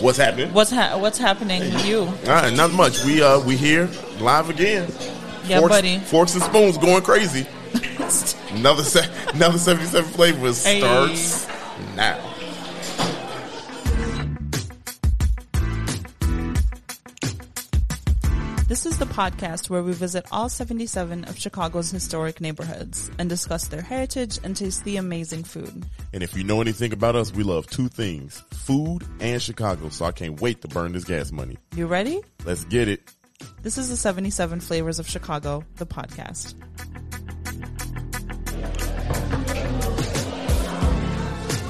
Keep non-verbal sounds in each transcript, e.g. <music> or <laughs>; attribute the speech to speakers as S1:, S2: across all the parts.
S1: What's happening?
S2: What's ha- what's happening with you?
S1: Uh, not much. We uh we here live again.
S2: Yeah,
S1: forks,
S2: buddy.
S1: Forks and spoons going crazy. <laughs> another se- another seventy seven flavors
S2: Hey.
S1: starts now.
S2: This is the podcast where we visit all 77 of Chicago's historic neighborhoods and discuss their heritage and taste the amazing food.
S1: And if you know anything about us, we love two things: food and Chicago. So I can't wait to burn this gas money.
S2: You ready?
S1: Let's get it.
S2: This is the 77 Flavors of Chicago, the podcast.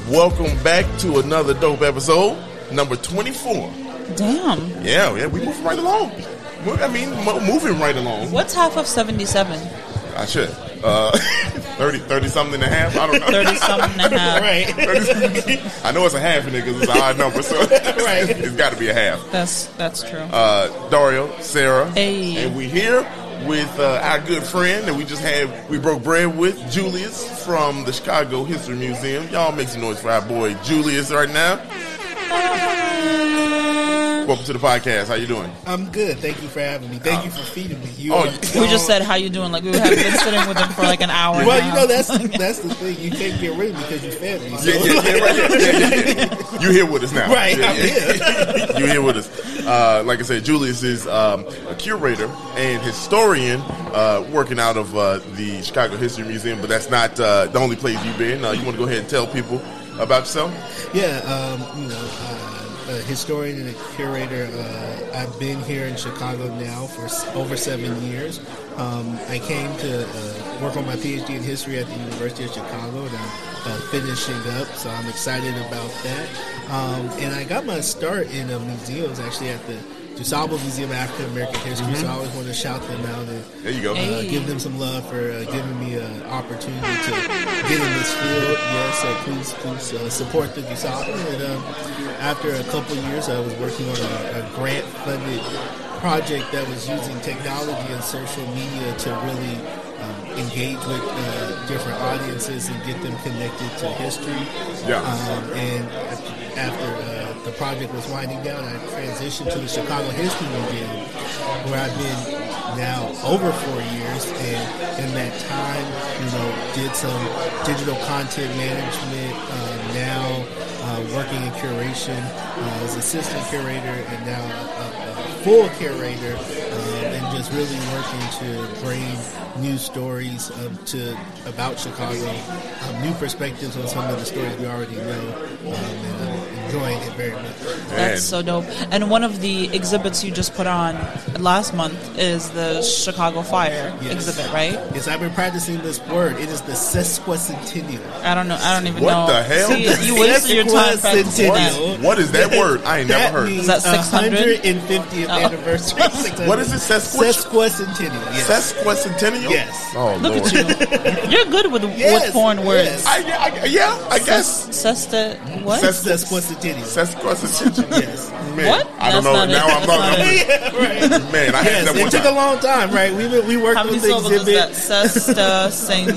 S1: Welcome back to another dope episode, number twenty four.
S2: Damn.
S1: Yeah, yeah, we moving right along. I mean, mo- moving right along.
S2: What's half of 77?
S1: I should. Uh, <laughs> 30, 30 something and a half. I don't know.
S2: 30 something and a half. <laughs>
S3: Right. <laughs>
S1: I know it's a half in it because it's an odd number, so
S3: Right.
S1: it's got to be a half.
S2: That's that's true.
S1: Uh, Dario, Sarah,
S2: Hey.
S1: and we here with uh, our good friend that we just had. We broke bread with Julius from the Chicago History Museum. Y'all make some noise for our boy Julius right now. Welcome to the podcast. How you doing?
S3: I'm good. Thank you for having me. Thank you for feeding me. You
S1: Oh,
S3: are-
S2: we just said how you doing, like we have been sitting with him for like an hour.
S3: Well,
S2: now.
S3: you know that's <laughs> that's the thing. You can't get rid of me because you fed me. So.
S1: Yeah, yeah, yeah, right, yeah, yeah, yeah, yeah. You here with us now?
S3: Right,
S1: Yeah,
S3: I'm
S1: yeah. <laughs> you here with us. Uh, like I said, Julius is um, a curator and historian uh, working out of uh, the Chicago History Museum, but that's not uh, the only place you've been. Uh, you want to go ahead and tell people about yourself?
S3: Yeah, um, you know, a historian and a curator. Uh, I've been here in Chicago now for over seven years. Um, I came to uh, work on my PhD in history at the University of Chicago, and I'm uh, finishing up, so I'm excited about that. Um, and I got my start in uh, museums, actually at the DuSable Museum of African American History. So I always want to shout them out and
S1: There you go.
S2: Hey.
S3: uh, give them some love for uh, giving me an opportunity to get in this field. Yes, uh, please, please uh, support the DuSable. And um, after a couple years, I was working on a, a grant-funded project that was using technology and social media to really um, engage with uh, different audiences and get them connected to history.
S1: Yeah.
S3: Um, and after uh, the project was winding down, I transitioned to the Chicago History Museum, where I've been now over four years. And in that time, you know, did some digital content management. Uh, working in curation. Uh, as assistant curator, and now a, a, full curator, um, and just really working to bring new stories to about Chicago, um, new perspectives on some of the stories we already know, um, and I'm enjoying it very much.
S2: That's so dope. And one of the exhibits you just put on last month is the Chicago Fire
S3: Yes.
S2: exhibit, right?
S3: Yes, I've been practicing this word. It is the sesquicentennial.
S2: I don't know. I don't even
S1: What
S2: know.
S1: What the hell?
S2: See, you wasted your time practicing
S1: What
S2: that.
S1: is, what is that word? I ain't never heard.
S3: means
S2: Is that 600?
S3: 150th
S2: Oh.
S3: anniversary.
S1: What is it? Sesquic-
S3: Sesquicentennial. Yes.
S1: Sesquicentennial?
S3: Yes.
S1: Oh,
S2: Look
S1: Lord.
S2: at you. You're good with
S3: Yes,
S2: with foreign words.
S1: I, I, yeah, I guess.
S2: Sesta what?
S1: Ses-
S3: Sesquicentennial.
S1: Sesquicentennial.
S3: yes.
S1: Man,
S2: What?
S1: I don't know.
S2: not it.
S1: Now I'm not.
S2: not it.
S3: Yeah, right.
S1: Man, I had that one
S3: it took
S1: time.
S3: a long time, right? We we worked
S2: How many
S3: on the
S2: syllables is that?
S3: exhibit.
S2: Sesta, Saint.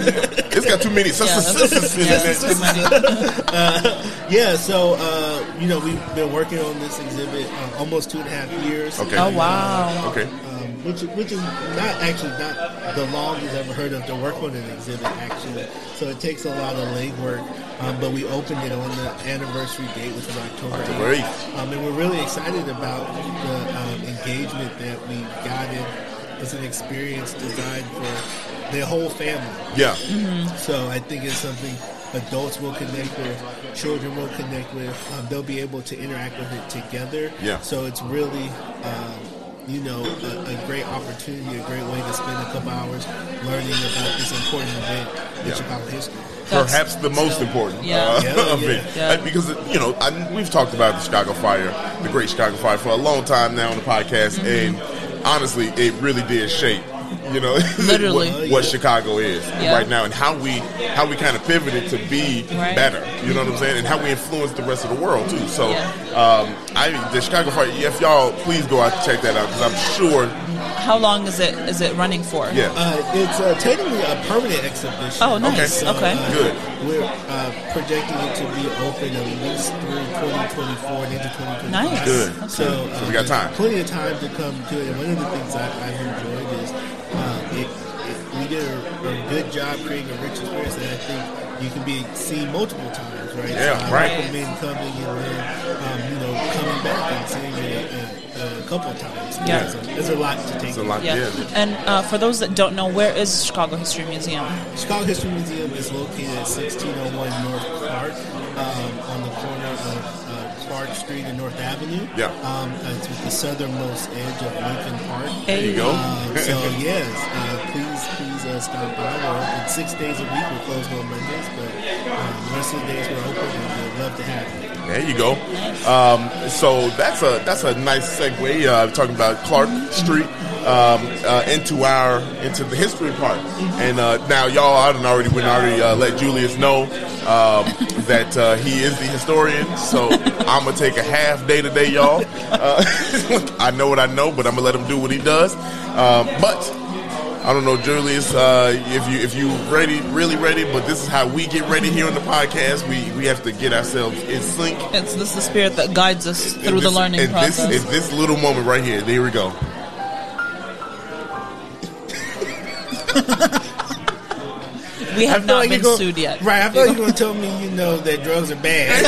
S1: It's got too many.
S2: Yeah, that's, yeah, that's. <laughs>
S3: Yeah, so uh, you know we've been working on this exhibit uh, almost two and a half years.
S1: Okay.
S2: Oh wow.
S1: Okay.
S3: um, which which is not actually not the longest I've ever heard of to work on an exhibit actually. So it takes a lot of legwork. Um, but we opened it on the anniversary date, which was October
S1: October
S3: 8th.
S1: 8th.
S3: Um, and we're really excited about the um, engagement that we got in. It's an experience designed for the whole family.
S1: Yeah.
S3: So I think it's something adults will connect with, children will connect with. Um, they'll be able to interact with it together.
S1: Yeah.
S3: So it's really, um, you know, a, a great opportunity, a great way to spend a couple hours learning about this important event in
S1: Yeah.
S3: Chicago history.
S2: That's
S1: Perhaps the most
S2: so-
S1: important
S2: Yeah.
S1: uh,
S3: Yeah, <laughs>
S1: event.
S2: yeah.
S1: Because, you know, I, we've talked about the Chicago Fire, the Great Chicago Fire, for a long time now on the podcast.
S2: Mm-hmm.
S1: And honestly, it really did shape you know, <laughs>
S2: Literally.
S1: what, what Chicago is
S2: Yeah.
S1: right now, and how we how we kind of pivoted to be
S2: Right.
S1: better. You know what I'm saying, and how we influence the rest of the world too. So,
S2: Yeah.
S1: um, I the Chicago Fire. If y'all please go out and check that out because I'm sure.
S2: How long is it is it running for?
S1: Yeah.
S3: Uh, it's uh, technically a permanent exhibition.
S2: Oh, nice.
S3: So,
S2: Okay.
S3: uh,
S1: Good.
S3: We're uh, projecting it to be open at least through 2024 and into 2025.
S2: Nice.
S1: Good.
S2: Okay.
S3: So, uh,
S1: So we got time.
S3: Plenty of time to come to it. And one of the things I, I've enjoyed is uh, it, it, we did a, a good job creating a rich experience that I think you can be seen multiple times, right?
S1: Yeah,
S3: so I
S1: right.
S3: recommend coming and then, um, you know, coming back and seeing it uh, a couple of times.
S2: Yeah.
S3: There's a, there's a lot to take.
S1: It's a lot.
S2: Yeah.
S1: Yeah.
S2: And uh, for those that don't know, where is Chicago History Museum?
S3: Chicago History Museum is located at 1601 North Clark um, on the corner of uh, Clark Street and North Avenue.
S1: Yeah.
S3: Um, it's with the southernmost edge of Lincoln Park.
S1: There you go.
S3: So <laughs> yes, uh, please, please uh, stop by. We're open six days a week. We're closed on Mondays, but um, the rest of the days we're open, and we'd love to have you.
S1: There you go. Um, so that's a that's a nice segue. Uh, talking about Clark Street um, uh, into our into the history part, and uh, now y'all I done already we done already uh, let Julius know um, that uh, he is the historian. So I'm gonna take a half day today, y'all. Uh, <laughs> I know what I know, but I'm gonna let him do what he does. Um, but I don't know, Julius, uh, if you if you ready, really ready, but this is how we get ready here on the podcast. We we have to get ourselves in sync.
S2: It's this is the spirit that guides us through
S1: And
S2: the
S1: this-
S2: learning
S1: and
S2: process.
S1: This, and this little moment right here, there we go.
S2: we have not
S3: like
S2: been
S3: gonna-
S2: sued yet.
S3: Right, I thought like you were going to tell me, you know, that drugs are bad.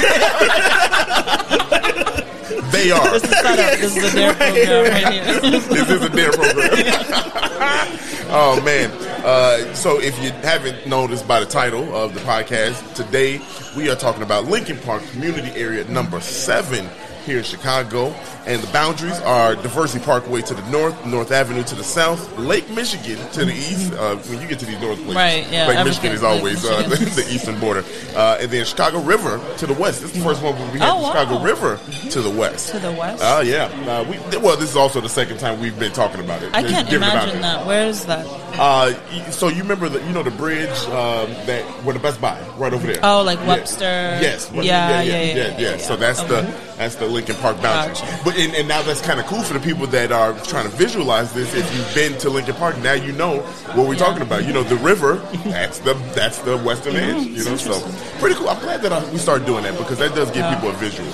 S3: <laughs>
S1: They are.
S2: This is. This is a dare <laughs> program right here.
S1: this is a dare program. <laughs> oh man! Uh, so if you haven't noticed by the title of the podcast, today we are talking about Lincoln Park Community Area Number Seven here in Chicago, and the boundaries are Diversey Parkway to the north, North Avenue to the south, Lake Michigan to the east. Uh, when you get to these north places,
S2: Right, yeah,
S1: Lake Michigan is always uh, <laughs>
S2: Michigan.
S1: the eastern border, uh, and then Chicago River to the west. This is the first one we have
S2: Oh,
S1: the Chicago
S2: wow.
S1: River to the west.
S2: To the west?
S1: Oh yeah. Uh, we, well, this is also the second time we've been talking about it.
S2: I can't
S1: Giving it out
S2: imagine that. Where is that?
S1: Uh, so you remember the you know the bridge um, that where the Best Buy right over there.
S2: Oh, like
S1: Yeah.
S2: Webster.
S1: Yes.
S2: Yeah,
S1: yeah,
S2: yeah, yeah,
S1: yeah,
S2: yeah, yeah.
S1: So that's
S2: Okay.
S1: the that's the Lincoln Park boundary.
S2: Gotcha.
S1: But and, and now that's kind of cool for the people that are trying to visualize this. If you've been to Lincoln Park, now you know what we're talking about. You know the river. <laughs> That's the that's the western edge. You know, so pretty cool. I'm glad that I, we started doing that because that does give
S2: Yeah.
S1: people a visual.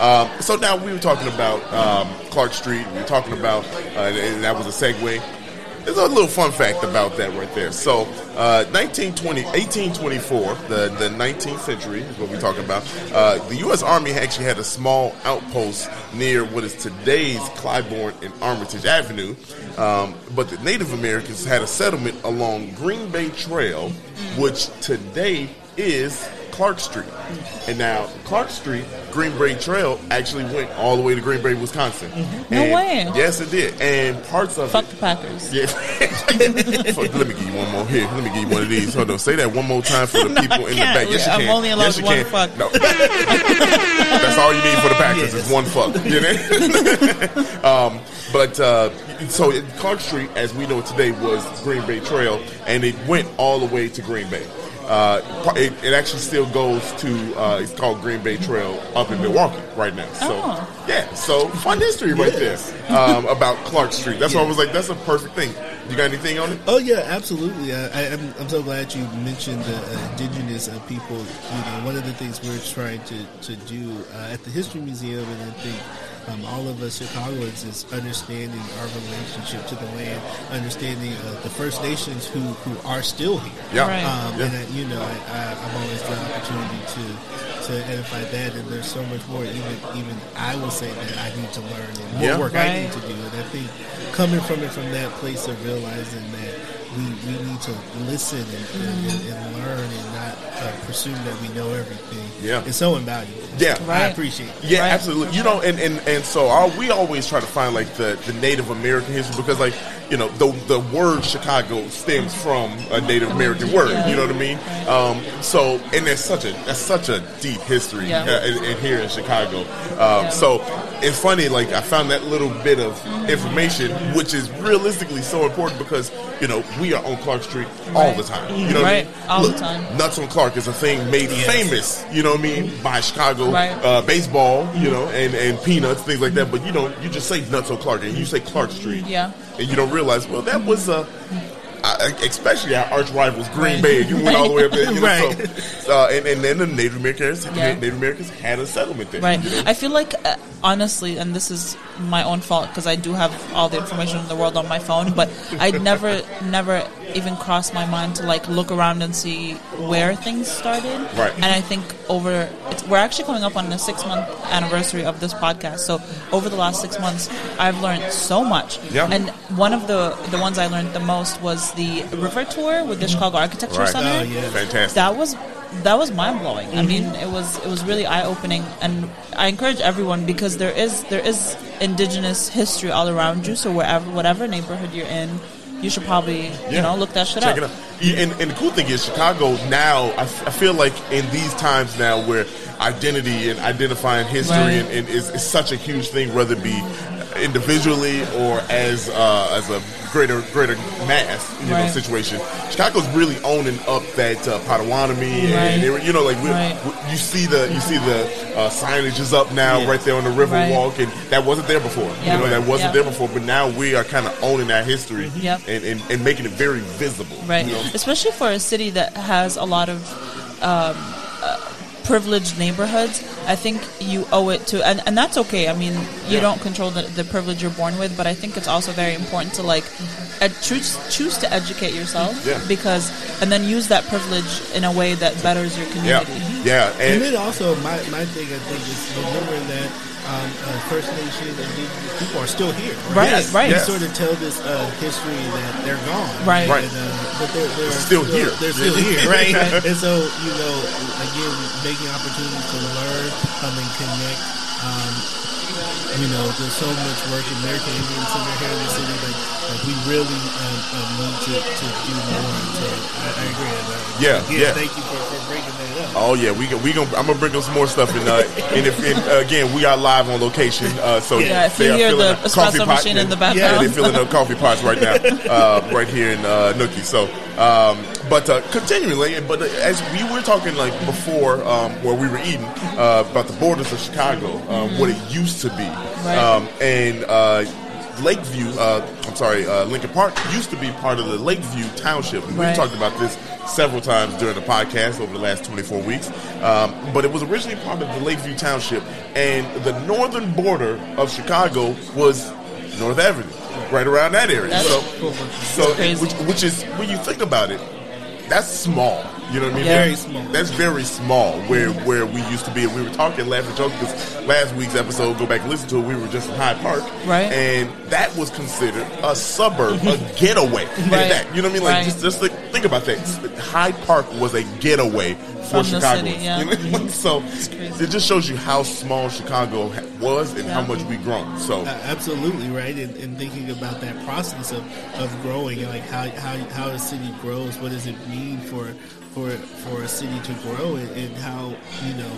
S1: Um, so now we were talking about um, Clark Street. We were talking about, uh, and that was a segue. There's a little fun fact about that right there. So, uh, 1920, 1824, the, the 19th century is what we're talking about. Uh, the U.S. Army actually had a small outpost near what is today's Clybourn and Armitage Avenue. Um, but the Native Americans had a settlement along Green Bay Trail, which today is Clark Street. And now Clark Street, Green Bay Trail actually went all the way to Green Bay, Wisconsin.
S2: No way.
S1: Yes, it did. And parts of
S2: Fuck
S1: it.
S2: the Packers.
S1: Yeah. <laughs> Fuck, let me give you one more. Here, let me give you one of these. Hold on. Say that one more time for the <laughs>
S2: No,
S1: people in the back. Yes, you
S2: I'm
S1: can.
S2: only allowed
S1: yes,
S2: one
S1: can.
S2: fuck.
S1: No. <laughs> That's all you need for the Packers is one fuck. You know? um, but uh, so Clark Street, as we know it today, was Green Bay Trail, and it went all the way to Green Bay. Uh, it, it actually still goes to uh, it's called Green Bay Trail up in Milwaukee right now. So
S2: Oh.
S1: yeah, so fun history right there um, about Clark Street. That's why I was like, that's a perfect thing. You got anything on it?
S3: Oh yeah, absolutely. Uh, I, I'm, I'm so glad you mentioned the uh, indigenous uh, people. You know, one of the things we're trying to to do uh, at the History Museum, and I think um, all of us Chicagoans is understanding our relationship to the land, understanding uh, the First Nations who who are still here.
S1: Yeah.
S2: Right.
S3: Um,
S1: Yeah.
S3: And uh, you know, I, I, I've always the opportunity to to edify that, and there's so much more. Even even I will say that I need to learn and more
S1: Yeah.
S3: work I need to do. And I think coming from it from that place of realizing that we, we need to listen and, and, and learn and not uh, presume that we know everything.
S1: Yeah.
S3: it's so invaluable.
S1: Yeah.
S3: I appreciate it.
S1: Yeah,
S2: Right.
S1: absolutely. You know, and, and, and so our, we always try to find like the, the Native American history because like you know, the the word Chicago stems from a Native American word. You know what I mean? Um, so, and there's such a that's such a deep history
S2: Yeah.
S1: uh, in, in here in Chicago. Um, So it's funny, like I found that little bit of information, which is realistically so important because you know we are on Clark Street all the time. You know what
S2: Right.
S1: I mean?
S2: All the time.
S1: Nuts on Clark is a thing made famous. You know what I mean by Chicago
S2: Right.
S1: uh, baseball. You know, and and peanuts, things like that. But you don't. You just say Nuts on Clark, and you say Clark Street.
S2: Yeah.
S1: And you don't realize, well, that was a. Especially our arch rivals, Green. Bay. You went all the way up there, you know,
S3: Right.
S1: so, uh, and, and then the Native Americans,
S2: Yeah.
S1: Native Americans had a settlement there.
S2: Right.
S1: you know?
S2: I feel like, uh, honestly, and this is my own fault because I do have all the information in the world on my phone, but I'd never, <laughs> never even crossed my mind to like look around and see where things started.
S1: Right.
S2: And I think over, it's, we're actually coming up on the six month anniversary of this podcast. So over the last six months, I've learned so much.
S1: Yeah.
S2: And one of the the ones I learned the most was the river tour with the Chicago Architecture
S1: Right.
S2: Center
S3: Oh, yeah.
S1: Fantastic.
S2: that was that was mind blowing.
S1: Mm-hmm.
S2: I mean, it was it was really eye opening, and I encourage everyone because there is there is indigenous history all around you. So wherever whatever neighborhood you're in, you should probably you know look that shit
S1: Check
S2: out.
S1: it out. Yeah, And, and the cool thing is, Chicago now, I, f- I feel like in these times now where identity and identifying history
S2: Right.
S1: and, and is, is such a huge thing, whether it be individually or as uh, as a greater greater mass you know
S2: Right.
S1: situation. Chicago's really owning up that uh, Potawatomi, and
S2: Right.
S1: you know, like we,
S2: Right.
S1: we- you see the you see the uh, signage is up now
S3: Yes.
S1: right there on the River
S2: Right.
S1: Walk, and that wasn't there before.
S2: Yeah.
S1: You know, that wasn't
S2: Yeah.
S1: there before, but now we are kind of owning that history
S2: Yep.
S1: and, and, and making it very visible.
S2: Right.
S1: You know?
S2: Especially for a city that has a lot of um, privileged neighborhoods, I think you owe it to, and, and that's okay. I mean, you
S1: Yeah.
S2: don't control the, the privilege you're born with, but I think it's also very important to like ed- choose choose to educate yourself
S1: Yeah.
S2: because, and then use that privilege in a way that betters your
S1: Yeah,
S2: community.
S1: yeah,
S3: And
S1: and
S3: then also, my, my thing I think is remembering that um, uh, First Nation indigenous people are still here.
S2: Right,
S1: Yes,
S2: right.
S3: They
S1: yes.
S3: sort of tell this uh, history that they're gone.
S2: Right.
S1: Right.
S3: And, uh, but they're, they're
S1: Still here.
S3: They're still here, right? <laughs> and so, you know, again, making opportunities to learn um, and connect. Um, you know, there's so much work in American Indian Center here in the city. Like, like we really um, um, need to, to do more. So I, I agree. Uh,
S1: Yeah,
S3: again,
S1: yeah.
S3: Thank you for, for bringing that up.
S1: Oh yeah, we we gonna I'm gonna bring them some more stuff and uh, and if and, uh, again we are live on location, uh, so
S2: Yeah, if
S1: they
S2: you hear the
S1: coffee
S2: espresso machine in the
S1: Yeah, they're filling up coffee pots right now, <laughs> uh, right here in uh, Nookie. So, um, but uh, continually, but uh, as we were talking like before, um, where we were eating uh, about the borders of Chicago, um, what it used to be,
S2: Right.
S1: um, and. Lakeview, uh, I'm sorry, uh, Lincoln Park used to be part of the Lakeview Township. And We've talked about this several times during the podcast over the last 24 weeks. Um, but it was originally part of the Lakeview Township, and the northern border of Chicago was North Avenue, right around that area.
S2: That's
S1: so,
S2: cool.
S1: so which, which is when you think about it, that's small. You know what I mean?
S2: Yeah.
S3: Very small.
S1: That's very small where where we used to be. And we were talking, laughing, joking because last week's episode, go back and listen to it. We were just in Hyde Park,
S2: Right.
S1: And that was considered a suburb, a getaway. <laughs> And
S2: Right.
S1: that, you know what I mean? Like
S2: Right.
S1: just just like, think about that. Hyde Park was a getaway for
S2: From the
S1: Chicago.
S2: city, yeah. <laughs>
S1: so it just shows you how small Chicago was and how much we've grown. So
S3: Uh, absolutely right, and, and thinking about that process of, of growing, and like how, how how a city grows, what does it mean for for for a city to grow, and, and how you know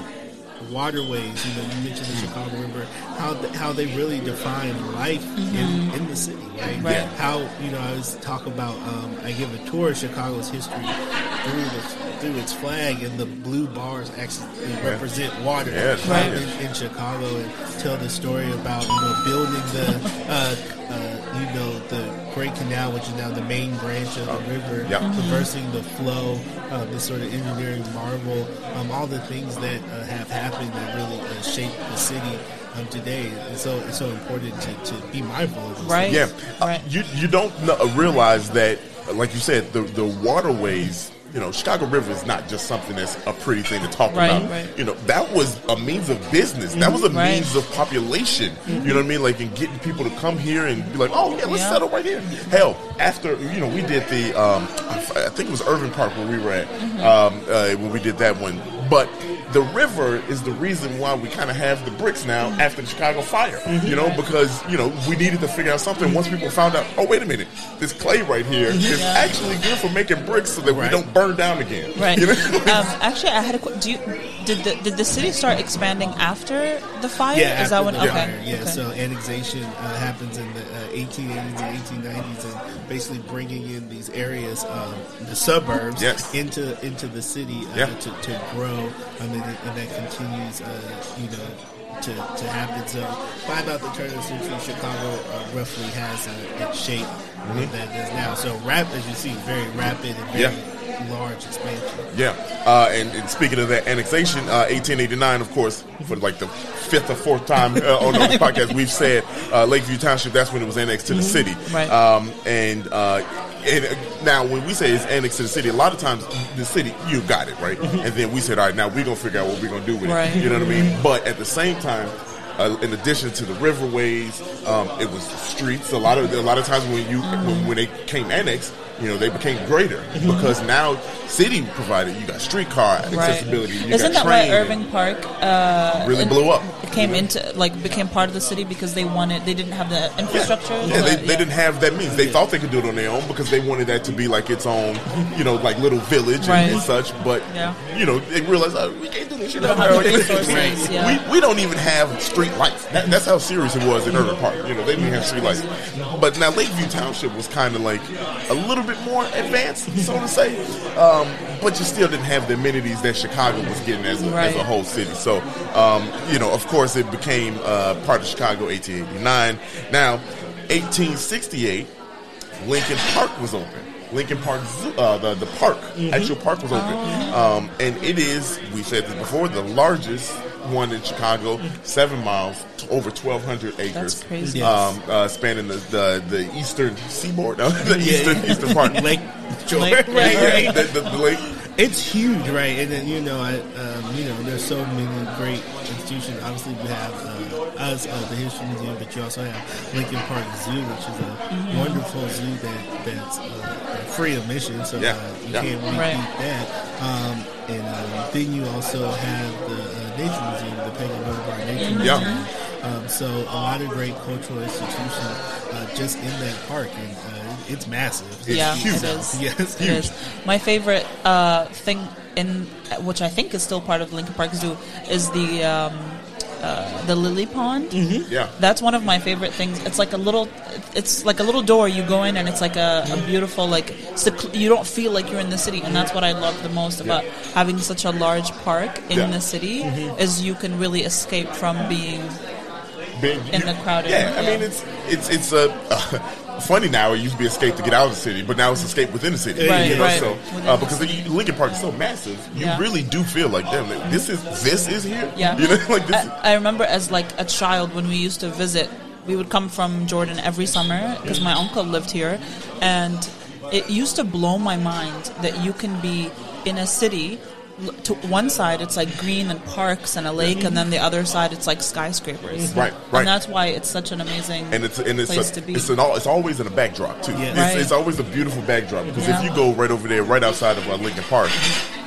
S3: waterways. You know, you mentioned the Chicago River, how th- how they really define life in, in the city, right?
S2: Mm-hmm. Right.
S3: How you know I was talk about um, I give a tour of Chicago's history through the through its flag, and the blue bars actually represent water
S1: Yeah,
S2: Right.
S3: in, in Chicago, and tell the story about you know building the uh, uh, you know the Great Canal, which is now the main branch of the river,
S1: Yeah.
S3: traversing the flow, uh, this sort of engineering marvel, um, all the things that uh, have happened that really uh, shaped the city um, today. And so it's so important to, to be mindful of this.
S2: Right.
S1: Yeah, Uh,
S2: Right.
S1: you you don't kn- uh, realize that, like you said, the the waterways. You know, Chicago River is not just something that's a pretty thing to talk
S2: Right,
S1: about.
S2: right.
S1: You know, that was a means of business. That was a
S2: Right.
S1: means of population. You know what I mean? Like, and getting people to come here and be like, oh yeah, let's
S2: Yeah.
S1: settle right here. Hell, after you know, we did the, um, I think it was Irving Park where we were at
S2: Mm-hmm.
S1: um, uh, when we did that one. But the river is the reason why we kind of have the bricks now mm-hmm. after the Chicago fire. Mm-hmm. You know, because you know we needed to figure out something. Once people found out, oh wait a minute, this clay right here mm-hmm. is
S2: Yeah.
S1: actually good for making bricks, so that we don't burn down again.
S2: Right. <laughs>
S1: You know?
S2: um, actually, I had a. qu- Do you did the did the city start expanding after the fire?
S3: Yeah,
S2: Is that when?
S3: the
S2: Okay.
S3: fire, Yeah,
S2: okay.
S3: so annexation uh, happens in the uh, 1880s and 1890s, and basically bringing in these areas, um, the suburbs,
S1: Yes.
S3: into into the city uh,
S1: Yeah.
S3: to, to grow. I mean, and that continues, uh, you know, to, to happen. So by about the turn of the century, Chicago uh, roughly has uh, its shape
S1: Mm-hmm.
S3: that it is now. So rap, as you see, very rapid and very large expansion.
S1: Yeah, uh, and, and speaking of that annexation, uh, 1889, of course, for like the fifth or fourth time uh, on this <laughs> podcast, we've said uh, Lakeview Township. That's when it was annexed to the city.
S2: Right.
S1: Um, and uh, and uh, now when we say it's annexed to the city, a lot of times the city you got it right, and then we said, all right, now we're gonna figure out what we're gonna do with
S2: Right.
S1: it. You know what I mean? But at the same time. Uh, in addition to the riverways, um, it was streets. A lot of a lot of times when you when, when they came annexed, you know they became greater because now city provided. You got streetcar accessibility. You
S2: Isn't that why Irving Park uh,
S1: really blew up?
S2: It came into like became part of the city because they wanted they didn't have the infrastructure?
S1: Yeah, they,
S2: but-
S1: they didn't have that means. They thought they could do it on their own because they wanted that to be like its own, you know, like little village and,
S2: Right.
S1: and such. But
S2: Yeah.
S1: you know, they realized oh, we can't do this shit.
S2: don't
S1: out
S2: have
S1: there.
S2: the resources, <laughs> yeah.
S1: We, we don't even have street lights. That, that's how serious it was in Irving Park. You know, they didn't have street lights. But now Lakeview Township was kind of like a little bit more advanced, so to say. Um, but you still didn't have the amenities that Chicago was getting as a, as a whole city. So, um, you know, of course, it became uh, part of Chicago 1889. Now, 1868, Lincoln Park was open. Lincoln Park uh, the the park, actual park was open, um, and it is. We said this before, the largest one in Chicago, seven miles, t- over twelve hundred acres.
S2: That's crazy.
S1: Um, uh, spanning the, the the eastern seaboard, no, <laughs> the
S3: Yeah.
S1: eastern eastern part. <laughs>
S3: Lake George, <laughs>
S2: Lake-
S3: right,
S2: right,
S3: right.
S1: the, the, the lake.
S3: It's huge, right? And then you know, I, um, you know, there's so many great institutions. Obviously, we have uh, us, uh, the History Museum, but you also have Lincoln Park Zoo, which is a wonderful zoo that that's uh, free admission, so
S1: Yeah,
S3: uh, you
S1: yeah.
S3: can't repeat
S2: Right.
S3: that. Um, and um, then you also have the Nature the Peggy Notebaert Nature
S1: Yeah.
S3: Museum. Um, so a lot of great cultural institutions uh, just in that park, and uh, it's massive.
S1: It's
S2: yeah,
S1: huge.
S2: it is. <laughs>
S3: Yes,
S2: It is. My favorite uh, thing in which I think is still part of Lincoln Park Zoo is the um, uh, the lily pond. Mm-hmm.
S1: Yeah.
S2: That's one of my favorite things. It's like a little, it's like a little door you go in, and it's like a, a beautiful like seclu- you don't feel like you're in the city, and that's what I love the most about having such a large park in
S1: Yeah.
S2: the city is you can really escape from being
S1: big
S2: in the crowded-
S1: Yeah, I mean it's it's it's a. <laughs> funny now, it used to be escape to get out of the city, but now it's escape within the city.
S2: Right,
S1: you know,
S2: right.
S1: So uh, because the Lincoln Park is so massive, you
S2: Yeah.
S1: really do feel like damn, like, this is this is here.
S2: Yeah.
S1: you know, <laughs> like this. is,
S2: I, I remember as like a child when we used to visit, we would come from Jordan every summer because my uncle lived here, and it used to blow my mind that you can be in a city. L- To one side, it's like green and parks and a lake, and then the other side, it's like skyscrapers.
S1: Right, right.
S2: And that's why it's such an amazing
S1: and it's and it's
S2: place
S1: a,
S2: to be.
S1: it's an all, it's always in a backdrop too.
S3: Yeah.
S1: It's,
S2: Right.
S1: it's always a beautiful backdrop because
S2: Yeah.
S1: if you go right over there, right outside of uh, Lincoln Park,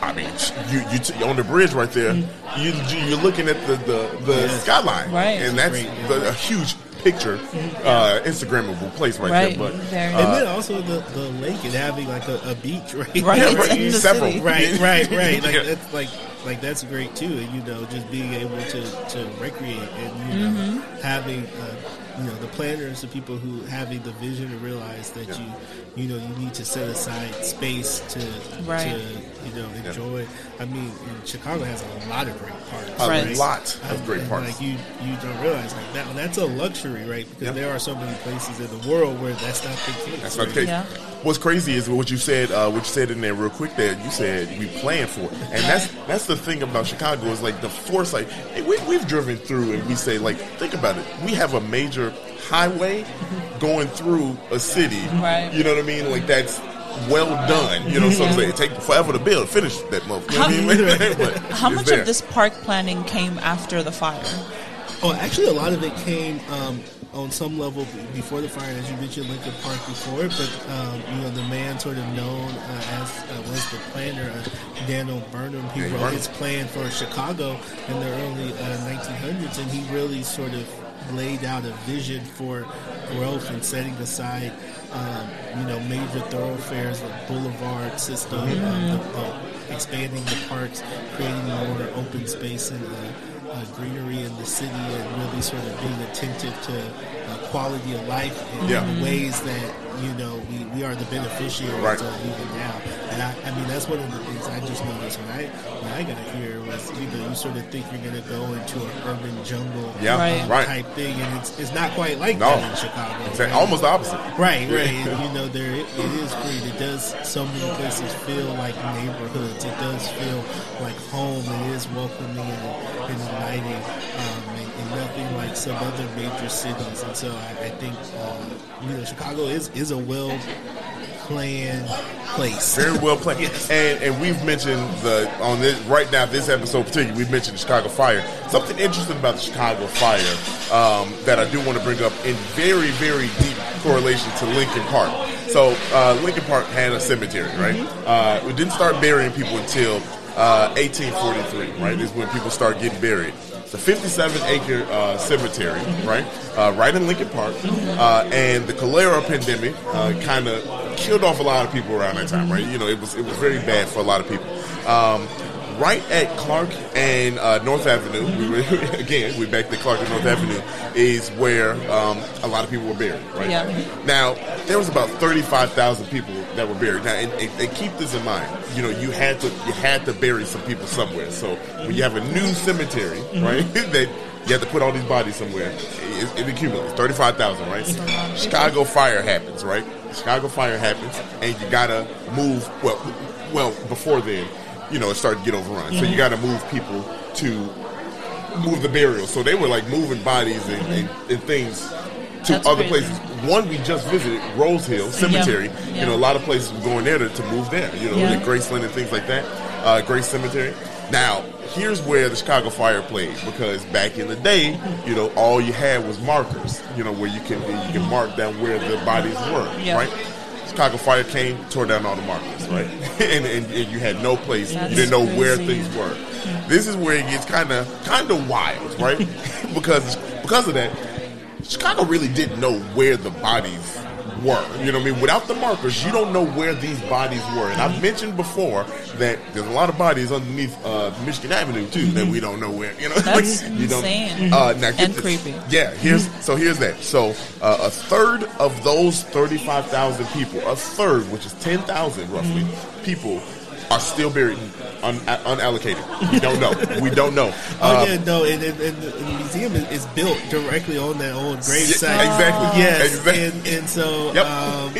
S1: I mean, you you t- on the bridge right there, you you're looking at the the, the
S3: Yeah.
S1: skyline,
S2: Right.
S1: And that's
S3: Great, yeah.
S1: the, a huge picture, uh, Instagrammable place right,
S2: Right,
S1: there. But
S2: very.
S3: and then also the, the lake and having like a, a beach, <laughs> right?
S2: Right,
S1: Yeah, right.
S2: in the
S1: Several.
S2: city.
S3: right, <laughs> right, right. Like
S1: Yeah.
S3: that's like like that's great too. And you know, just being able to to recreate and you know
S2: Mm-hmm.
S3: having uh, you know the planners, the people who having the vision to realize that you you know you need to set aside space to
S2: Right.
S3: to you know enjoy. I mean, and Chicago has a lot of great parks.
S1: a
S2: Right.
S1: lot of great
S3: and,
S1: parks.
S3: Like you, you don't realize like that. That's a luxury, right? Because
S1: Yeah.
S3: there are so many places in the world where that's not the case.
S1: That's not the case.
S2: Yeah.
S1: What's crazy is what you said. Uh, what you said in there real quick. There, you said we plan for, it. and that's that's the thing about Chicago is like the foresight. Hey, we, we've driven through, and we say like, think about it. We have a major highway going through a city.
S2: Right.
S1: You know what I mean? Like that's well done. You know, so to
S2: Yeah.
S1: say it take forever to build, finish that motherfucker. You know what I mean? <laughs> But
S2: How much
S1: there.
S2: of this park planning came after the fire?
S3: Oh, actually, a lot of it came um, on some level before the fire, as you mentioned Lincoln Park before. But um, you know, the man sort of known uh, as uh, was the planner, uh, Daniel Burnham. He
S1: Yeah,
S3: wrote his plan for Chicago in the early uh, 1900s, and he really sort of laid out a vision for growth and setting aside, um, you know, major thoroughfares, like boulevard system, um, the, uh, expanding the parks, creating more open space and uh, uh, greenery in the city, and really sort of being attentive to uh, quality of life in
S1: Yeah.
S3: ways that you know we, we are the beneficiaries
S1: Right.
S3: of even now. And I, I mean, that's one of the things I just noticed when I when I got here was you know you sort of think you're going to go into an urban jungle
S1: Yeah,
S2: Right.
S1: right.
S3: type thing, and it's it's not quite like
S1: No.
S3: that in Chicago.
S1: Exactly.
S3: right?
S1: Almost the opposite.
S3: Right, right. And, <laughs> you know, there it, it is great. It does so many places feel like neighborhoods. It does feel like home. It is welcoming and, and inviting, um, and, and nothing like some other major cities. And so I, I think uh, you know Chicago is is a well planned place.
S1: Very well played.
S3: Yes.
S1: And and we've mentioned the on this right now this episode particularly we've mentioned the Chicago fire. Something interesting about the Chicago fire um, that I do want to bring up in very very deep correlation to Lincoln Park. So uh, Lincoln Park had a cemetery, right? Uh, we didn't start burying people until uh, 1843, right? this Is when people start getting buried. It's a 57 acre uh, cemetery, right? Uh, right in Lincoln Park. Uh, and the cholera pandemic uh, kind of killed off a lot of people around that time, right? You know, it was it was very bad for a lot of people. Um, right at Clark and uh, North Avenue, we were, <laughs> again, we're back to Clark and North Avenue, is where um, a lot of people were buried, right?
S2: Yeah.
S1: Now, there was about 35,000 people that were buried. Now, and, and, and keep this in mind, you know, you had to you had to bury some people somewhere. So when you have a new cemetery, right, <laughs> that you have to put all these bodies somewhere, it, it accumulates 35,000, right? Chicago fire happens, right? Chicago fire happens, and you gotta move. Well, well, before then, you know, it started to get overrun. So you got to move people to move the burial. So they were like moving bodies and, and, and things to
S2: That's
S1: other
S2: crazy.
S1: places. One we just visited, Rose Hill Cemetery. You know, a lot of places were going there to, to move there. You know, the Graceland and things like that. Uh, Grace Cemetery. Now, here's where the Chicago Fire played because back in the day, you know, all you had was markers. You know, where you can you can mark down where the bodies were.
S2: Yeah.
S1: Right. Chicago Fire came, tore down all the markers, right? <laughs> and, and, and you had no place.
S2: That's
S1: you didn't know where things were. This is where it gets kind of kind of wild, right? <laughs> because because of that, Chicago really didn't know where the bodies were. You know what I mean? Without the markers, you don't know where these bodies were. And I've mentioned before that there's a lot of bodies underneath uh, Michigan Avenue too that we don't know where. You know, <laughs>
S2: That's
S1: you don't-
S2: insane.
S1: Uh, now get
S2: And
S1: this.
S2: creepy.
S1: Yeah, here's so here's that. So uh, a third of those thirty-five thousand people, a third, which is ten thousand roughly, people are still buried un- unallocated. We don't know. we don't know.
S3: Oh
S1: Uh,
S3: yeah, no, and, and, and the museum is, is built directly on that old grave
S1: Yeah,
S3: site.
S1: exactly.
S3: Yes,
S1: Exactly.
S3: and, and so
S1: Yep.
S3: um,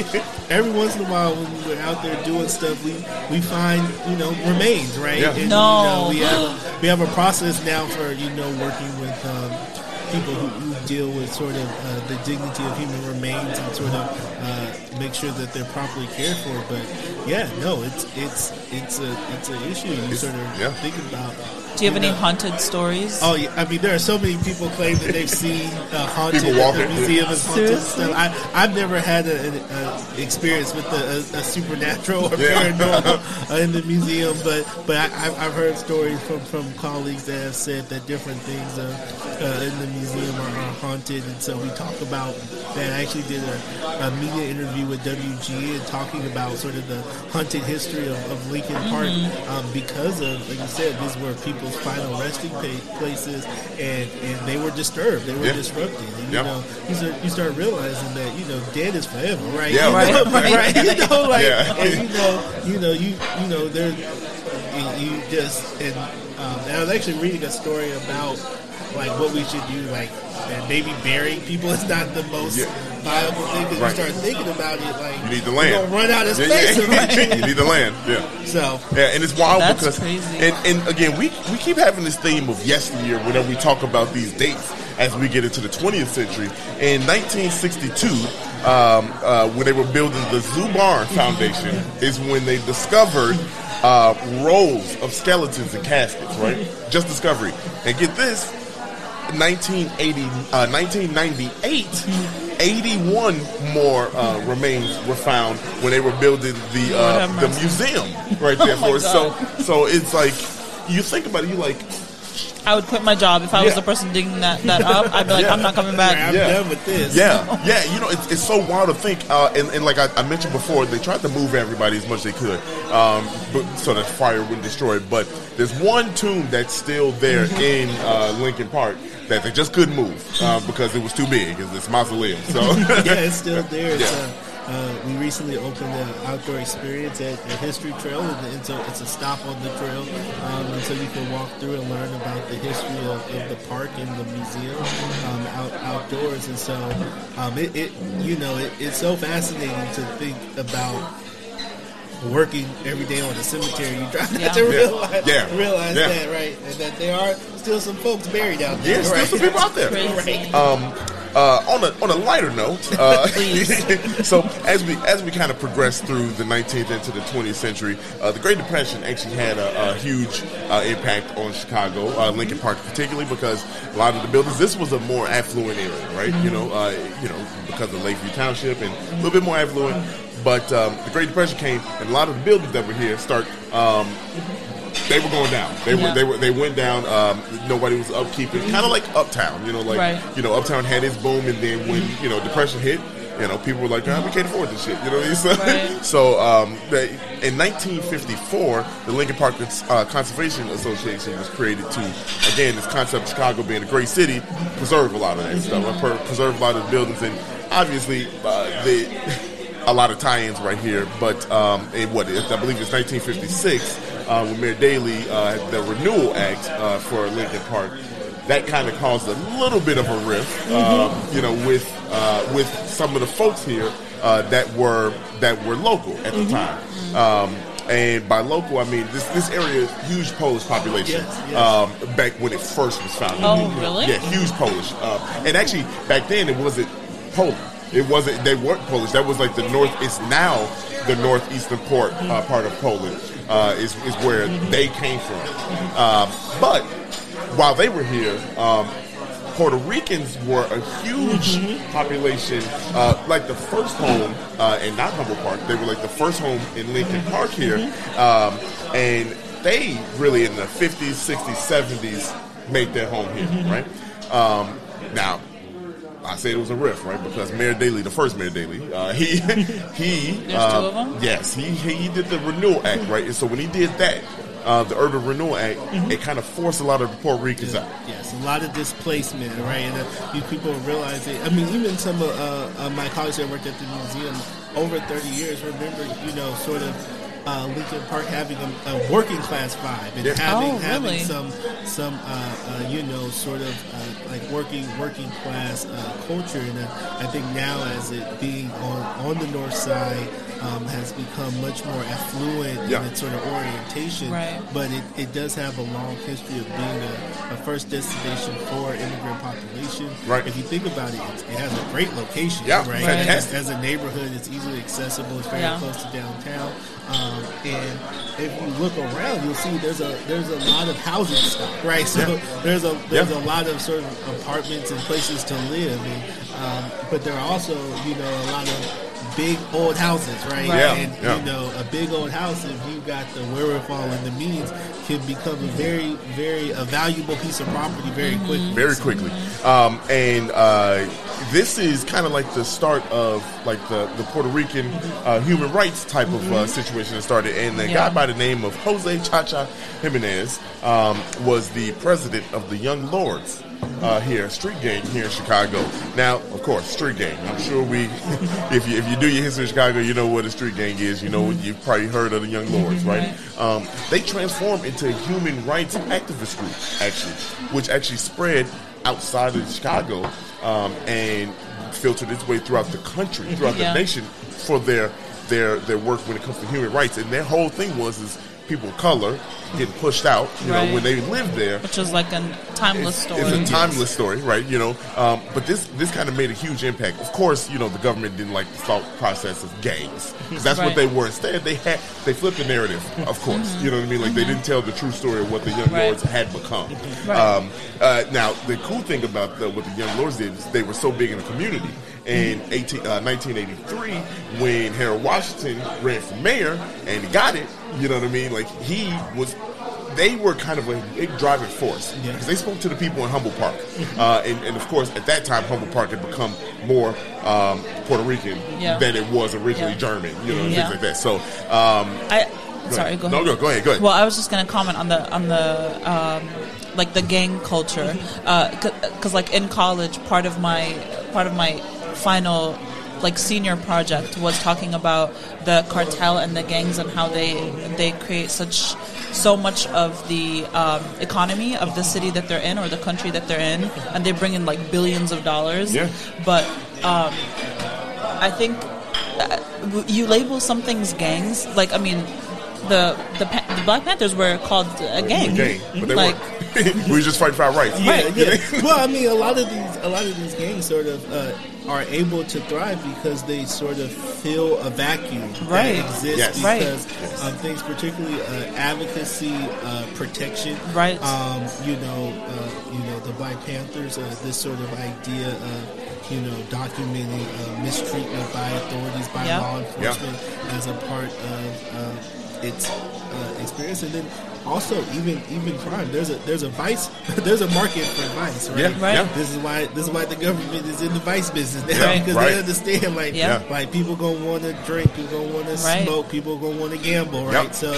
S3: every once in a while when we're out there doing stuff, we, we find you know remains, right?
S1: Yeah.
S3: And,
S2: No.
S3: you know, we have we have a process now for you know working with. Um, People who, who deal with sort of uh, the dignity of human remains and sort of uh, make sure that they're properly cared for. But yeah, no, it's it's it's a it's an issue you sort of
S1: yeah.
S3: think about.
S2: Do you have any
S3: know.
S2: haunted stories?
S3: Oh, yeah. I mean, there are so many people claim that they've seen uh, haunted.
S1: People
S3: that
S1: walking.
S3: The museum is haunted. and stuff. I, I've never had an experience with a, a, a supernatural or
S1: Yeah.
S3: paranormal <laughs> uh, in the museum, but but I, I've, I've heard stories from, from colleagues that have said that different things uh, uh, in the museum are, are haunted, and so we talk about that. I actually did a, a media interview with WGN talking about sort of the haunted history of, of Lincoln Park um, because of, like you said, these were people's final resting places, and, and they were disturbed, they were
S1: Yeah.
S3: disrupted. And, you
S1: Yeah.
S3: know, you start, you start realizing that you know, dead is forever, right?
S1: Yeah,
S3: You <laughs>
S2: right,
S3: know,
S2: right.
S3: right? You know, like,
S1: Yeah.
S3: and you know, you know, you you know, there, you, you just and um, and I was actually reading a story about like what we should do, like that maybe burying people is not the most
S1: Yeah.
S3: viable thing because
S1: Right.
S3: you start thinking about it, like
S1: You need the
S3: we're
S1: land.
S3: gonna run out of space, <laughs>
S1: yeah.
S3: right?
S1: you need the land. Yeah.
S3: So
S1: Yeah, and it's wild
S2: That's
S1: because
S2: crazy.
S1: And, and again, we we keep having this theme of yesteryear whenever we talk about these dates as we get into the 20th century. In 1962, um, uh, when they were building the Zoo Barn Foundation, <laughs> is when they discovered uh, rows of skeletons and caskets. Right, just discovery. And get this, 1980, uh, 1998, 81 more uh, remains were found when they were building the uh, the museum <laughs> right there
S2: Oh
S1: for us. So so it's like you think about it, you like
S2: I would quit my job if I was
S1: Yeah.
S2: the person digging that, that up. I'd be like,
S1: Yeah.
S2: I'm not coming back.
S3: I'm
S1: Yeah.
S3: done with this.
S1: Yeah, yeah. You know, it's, it's so wild to think. Uh, and, and like I, I mentioned before, they tried to move everybody as much as they could, um, but, so that fire wouldn't destroy it. But there's one tomb that's still there in uh, Lincoln Park that they just couldn't move uh, because it was too big. It's this mausoleum. So <laughs>
S3: yeah, it's still <laughs> there. It's,
S1: Yeah.
S3: uh, uh, we recently opened an outdoor experience at the History Trail, and it's a, it's a stop on the trail, um, and so you can walk through and learn about the history of, of the park and the museum um, out, outdoors. And so, um, it, it you know it, it's so fascinating to think about working every day on the cemetery. You try not
S2: Yeah.
S3: to
S2: Yeah.
S3: realize
S1: Yeah.
S3: realize
S1: Yeah.
S3: that, right? And that there are still some folks buried out there.
S1: yeah, still some people out there. <laughs>
S2: Crazy.
S1: Um, uh, on a on a lighter note, uh, <laughs> so as we as we kind of progress through the 19th into the 20th century, uh, the Great Depression actually had a, a huge uh, impact on Chicago, uh, Lincoln Park particularly, because a lot of the buildings. This was a more affluent area, right? You know, uh, you know, because of Lakeview Township and a little bit more affluent. But um, the Great Depression came, and a lot of the buildings that were here start. Um, they were going down. They were they were they went down. Um, nobody was upkeeping. Kind of like Uptown, you know, like
S2: Right.
S1: you know, Uptown had its boom, and then when you know depression hit, you know, people were like, ah, we can't afford this shit. You know what I mean? <laughs> So,
S2: Right.
S1: so um, they, in 1954, the Lincoln Park uh, Conservation Association was created to, again, this concept of Chicago being a great city, preserve a lot of that stuff, and per- preserve a lot of the buildings, and obviously uh, the. <laughs> A lot of tie-ins right here, but um, in what I believe it's 1956 uh, when Mayor Daley uh, the Renewal Act uh, for Lincoln Park that kind of caused a little bit of a rift, um, you know, with uh, with some of the folks here uh, that were that were local at the time. Um, and by local, I mean this this area huge Polish population.
S3: Yes, yes.
S1: Um, back when it first was founded.
S2: Oh, really?
S1: Yeah, huge Polish. Uh, and actually, back then it wasn't Poland. It wasn't. They weren't Polish. That was like the north. It's now the northeastern port uh, part of Poland uh, is is where they came from. Um, but while they were here, um, Puerto Ricans were a huge population. Uh, like the first home, uh, and not Humboldt Park, they were like the first home in Lincoln Park here, um, and they really in the 50s, 60s, 70s made their home here, right? Um, now, I say it was a riff, right? Because Mayor Daley, the first Mayor Daley, uh, he <laughs> he uh,
S2: two of them?
S1: Yes, he he did the Renewal Act, right? And so when he did that, uh, the Urban Renewal Act, it kind of forced a lot of Puerto Ricans out.
S3: Yes, a lot of displacement, right? And uh, you people realize it. I mean, even some of uh, uh, my colleagues that worked at the museum over 30 years remember, you know, sort of uh, Lincoln Park having a, a working class vibe and
S1: Yeah.
S3: having
S2: Oh,
S3: having
S2: really?
S3: some some uh, uh, you know sort of uh, like working working class uh, culture. And uh, I think now as it being on on the north side. Um, has become much more affluent
S1: Yeah.
S3: in its sort of orientation,
S2: Right.
S3: but it, it does have a long history of being a, a first destination for immigrant population.
S1: Right.
S3: If you think about it, it's, it has a great location.
S1: Yeah,
S3: right.
S1: fantastic.
S3: As, as a neighborhood, it's easily accessible. It's very
S2: Yeah.
S3: close to downtown. Um, and if you look around, you'll see there's a there's a lot of housing stock, right? <laughs> So
S1: Yeah.
S3: there's a there's
S1: Yeah.
S3: a lot of sort of apartments and places to live, and, um, but there are also you know a lot of big old houses, right?
S1: Yeah,
S3: And
S1: yeah.
S3: you know a big old house, if you got the wherewithal and the means, can become a very very a valuable piece of property very quickly.
S1: very quickly. Um, and uh, this is kind of like the start of like the, the Puerto Rican uh, human rights type of uh, situation that started. And the guy by the name of Jose Chacha Jimenez um, was the president of the Young Lords. Uh, here, street gang here in Chicago. Now, of course, street gang. I'm sure we, <laughs> if you if you do your history in Chicago, you know what a street gang is. You know you've probably heard of the Young Lords, right? Um, they transformed into a human rights activist group, actually, which actually spread outside of Chicago um, and filtered its way throughout the country, throughout
S2: Yeah.
S1: the nation for their their their work when it comes to human rights. And their whole thing was is people of color getting pushed out. You
S2: Right.
S1: know, when they lived there.
S2: which is like a timeless
S1: It's,
S2: story.
S1: it's a timeless story, right? You know, um, but this this kind of made a huge impact. Of course, you know the government didn't like the thought process of gangs because that's what they were. Instead, they had they flipped the narrative. Of course, you know what I mean. Like they didn't tell the true story of what the young
S2: Mm-hmm. Right.
S1: lords had become.
S2: Right.
S1: Um, uh, now, the cool thing about the, what the young lords did is they were so big in the community. In 18, uh, 1983, when Harold Washington ran for mayor and he got it, you know what I mean? Like he was they were kind of a big driving force
S3: Yeah.
S1: because they spoke to the people in Humboldt Park, uh, and, and of course at that time Humboldt Park had become more um, Puerto Rican
S2: Yeah.
S1: than it was originally
S2: Yeah.
S1: German, you know,
S2: Yeah.
S1: things like that. So, um,
S2: I
S1: go
S2: sorry,
S1: ahead.
S2: go ahead.
S1: No, go, go ahead, go ahead.
S2: Well, I was just gonna comment on the on the um, like the gang culture, because like in college, part of my part of my final like senior project was talking about the cartel and the gangs and how they they create such so much of the um, economy of the city that they're in or the country that they're in, and they bring in like billions of dollars.
S1: Yeah.
S2: But um, I think uh, you label some things gangs. Like I mean, the the, pa- the Black Panthers were called a gang.
S1: Gang, but they
S2: like
S1: weren't. <laughs> we just fight for our rights.
S3: Yeah,
S2: Right.
S3: yeah. <laughs> well, I mean, a lot of these, a lot of these gangs sort of uh, are able to thrive because they sort of fill a vacuum
S2: Right.
S3: that exists
S1: Yes.
S2: Right.
S3: because um, things, particularly uh, advocacy, uh, protection.
S2: Right.
S3: Um, you know, uh, you know, the Black Panthers. Uh, this sort of idea of you know documenting uh, mistreatment by authorities, by
S2: Yeah.
S3: law enforcement, as a part of uh, its uh, experience, and then also even even crime. There's a there's a vice <laughs> there's a market for vice, right?
S1: Yeah,
S2: Right.
S1: yeah.
S3: This is why this is why the government is in the vice business now
S2: Right.
S3: because
S1: Right.
S3: they understand like
S2: Yeah.
S3: like people gonna want to drink, people gonna want to smoke, people gonna want to gamble, right?
S1: Yep.
S3: So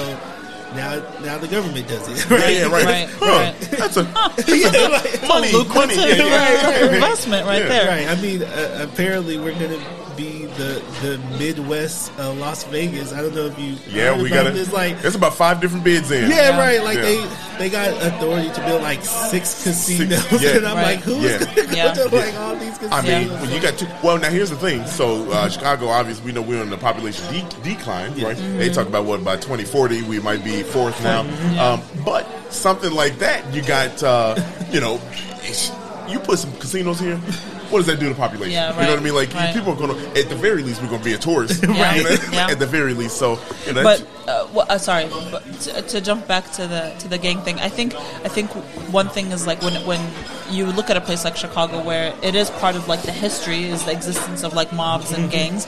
S3: now now the government does it, right?
S1: yeah, right.
S2: Right, right.
S1: That's <laughs> a
S3: Yeah, like-
S1: money, money. Yeah, yeah.
S2: Right, right. investment right there.
S3: Right. I mean, uh, apparently we're gonna be the the Midwest uh, Las Vegas. I don't know if you
S1: Yeah,
S3: heard
S1: we got it.
S3: This like
S1: There's about five different bids in.
S3: Yeah,
S2: Yeah.
S3: right. Like
S1: Yeah.
S3: they they got authority to build like six casinos,
S1: yeah.
S3: and I'm
S2: Right.
S3: like, who's
S1: Yeah.
S3: gonna go
S2: Yeah.
S3: to like all these casinos?
S1: I
S3: casinos?
S1: mean, when you got two. Well, now here's the thing. So uh, Chicago, obviously, we know we're in the population de- decline, right? They talk about what by 2040 we might be fourth now. Um, but something like that, you got, uh, you know, you put some casinos here. What does that do to the population?
S2: Yeah,
S1: You know what I mean? Like
S2: right.
S1: people are going to, at the very least, we're going to be a tourist, <laughs>
S2: Right.
S1: You know? <laughs> At the very least, so you know,
S2: But uh, well, uh, sorry, but to, to jump back to the to the gang thing, I think I think one thing is like when when you look at a place like Chicago where it is part of like the history is the existence of like mobs and gangs.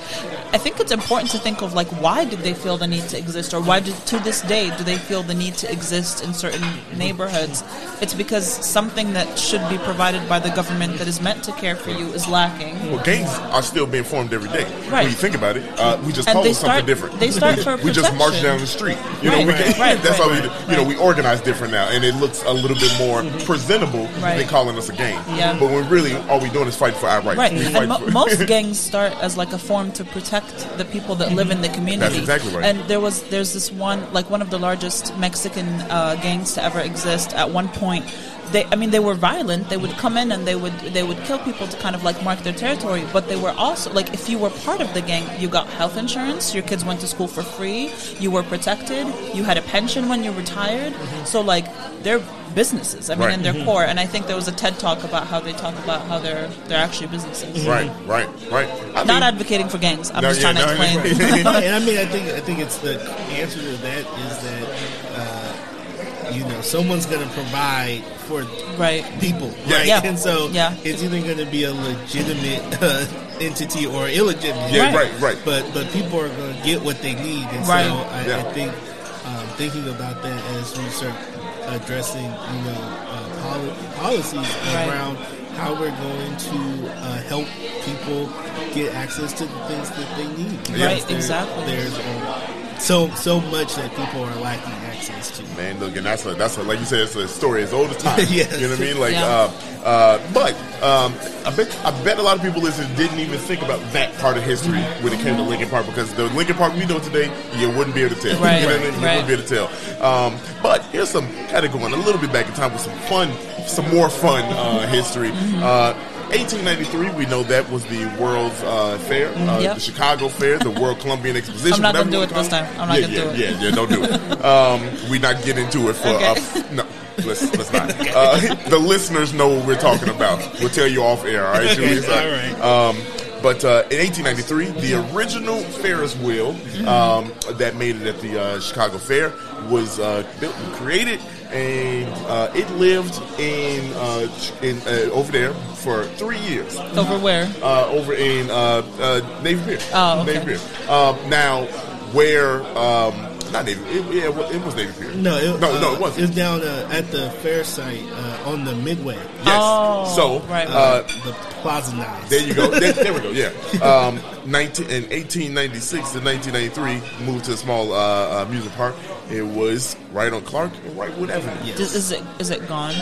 S2: I think it's important to think of like why did they feel the need to exist or why did to this day do they feel the need to exist in certain neighborhoods? It's because something that should be provided by the government that is meant to care for you is lacking.
S1: well, gangs are still being formed every day.
S2: Right.
S1: When you think about it, uh, we just
S2: And
S1: call it something different.
S2: they start <laughs> for protection.
S1: we just march. Down the street. You know,
S2: Right,
S1: we
S2: right,
S1: can,
S2: right,
S1: that's
S2: right,
S1: how we, you know, we organize different now, and it looks a little bit more presentable
S2: Right.
S1: than calling us a gang.
S2: Yeah.
S1: But when really all we doing is fighting for our rights.
S2: Right, and mo- most <laughs> gangs start as like a form to protect the people that live in the community.
S1: That's exactly right.
S2: And there was there's this one like one of the largest Mexican uh, gangs to ever exist. At one point, they I mean they were violent. They would come in and they would they would kill people to kind of like mark their territory. But they were also like if you were part of the gang, you got health insurance. Your kids went to school for free. You were protected. You had a pension when you retired. Mm-hmm. So like they're businesses. I mean,
S1: Right.
S2: in their mm-hmm. core. And I think there was a TED talk about how they talk about how they're they're actually businesses.
S1: right, right, right. I
S2: Not
S1: mean,
S2: advocating for gangs. I'm
S1: No,
S2: just
S1: yeah,
S2: trying to
S1: no, yeah.
S2: explain.
S3: Right, <laughs> and I mean, I think I think it's the answer to that is that you know someone's going to provide for
S2: right.
S3: people, right?
S2: Yeah.
S3: And so
S2: Yeah.
S3: it's either going to be a legitimate uh, entity or illegitimate.
S1: Yeah,
S2: Right.
S1: right, right.
S3: But but people are going to get what they need, and
S2: Right.
S3: so I,
S1: Yeah.
S3: I think um, thinking about that as we start addressing you know uh, poli- policies
S2: Right.
S3: around how we're going to uh, help people get access to the things that they need. Because
S2: Right,
S3: there-
S2: exactly.
S3: There's so so much that people are lacking access to.
S1: Man, look, and that's a, that's a, like you said, it's a story as old as time. <laughs>
S3: Yes.
S1: You know what I mean? Like,
S2: Yeah.
S1: uh, uh, but um, I bet I bet a lot of people listening didn't even think about that part of history when it came to Lincoln Park because the Lincoln Park we know today, you wouldn't be able to tell. <laughs>
S2: Right,
S1: You know what I mean? You
S2: right.
S1: wouldn't be able to tell. Um, but here's some kind of going a little bit back in time with some fun, some more fun uh, history. Uh, 1893, we know that was the World's uh, Fair, uh,
S2: Yep.
S1: the Chicago Fair, the World Columbian Exposition.
S2: I'm not
S1: whatever
S2: gonna do it this time. I'm not
S1: yeah,
S2: gonna
S1: yeah,
S2: do it.
S1: Yeah, yeah, don't do it. <laughs> Um, we not get into it for
S2: Okay.
S1: uh, no. Let's, let's not. Uh, <laughs> the listeners know what we're talking about. We'll tell you off air, all right, Julius?
S3: All right.
S1: Um, but uh, in 1893, the original Ferris wheel um, that made it at the uh, Chicago Fair was uh, built and created, and uh, it lived in uh, in uh, over there for three years.
S2: Over where?
S1: Uh, over in uh, uh, Navy Pier.
S2: Oh, okay.
S1: Navy Pier. Um, now, where um, not Navy? It, yeah, it was- it was Navy Pier.
S3: No, it,
S1: no, no,
S3: uh,
S1: it wasn't.
S3: It was down uh, at the fair site uh, on the Midway,
S1: yes.
S2: Oh,
S1: so,
S2: right,
S3: uh,
S1: uh,
S3: the Plaisance.
S1: There you go. <laughs> There, there we go. Yeah. Um, 19, in 1896 to 1993, moved to a small uh, uh, amusement park. It was right on Clark and Wrightwood Avenue.
S3: Yes.
S2: Is, is it is it gone?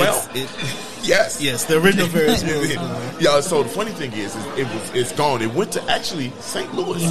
S1: Well,
S3: it- <laughs>
S1: yes.
S3: yes, the original Ferris wheel.
S1: yeah. So the funny thing is, is it was it's gone. It went to actually St. Louis.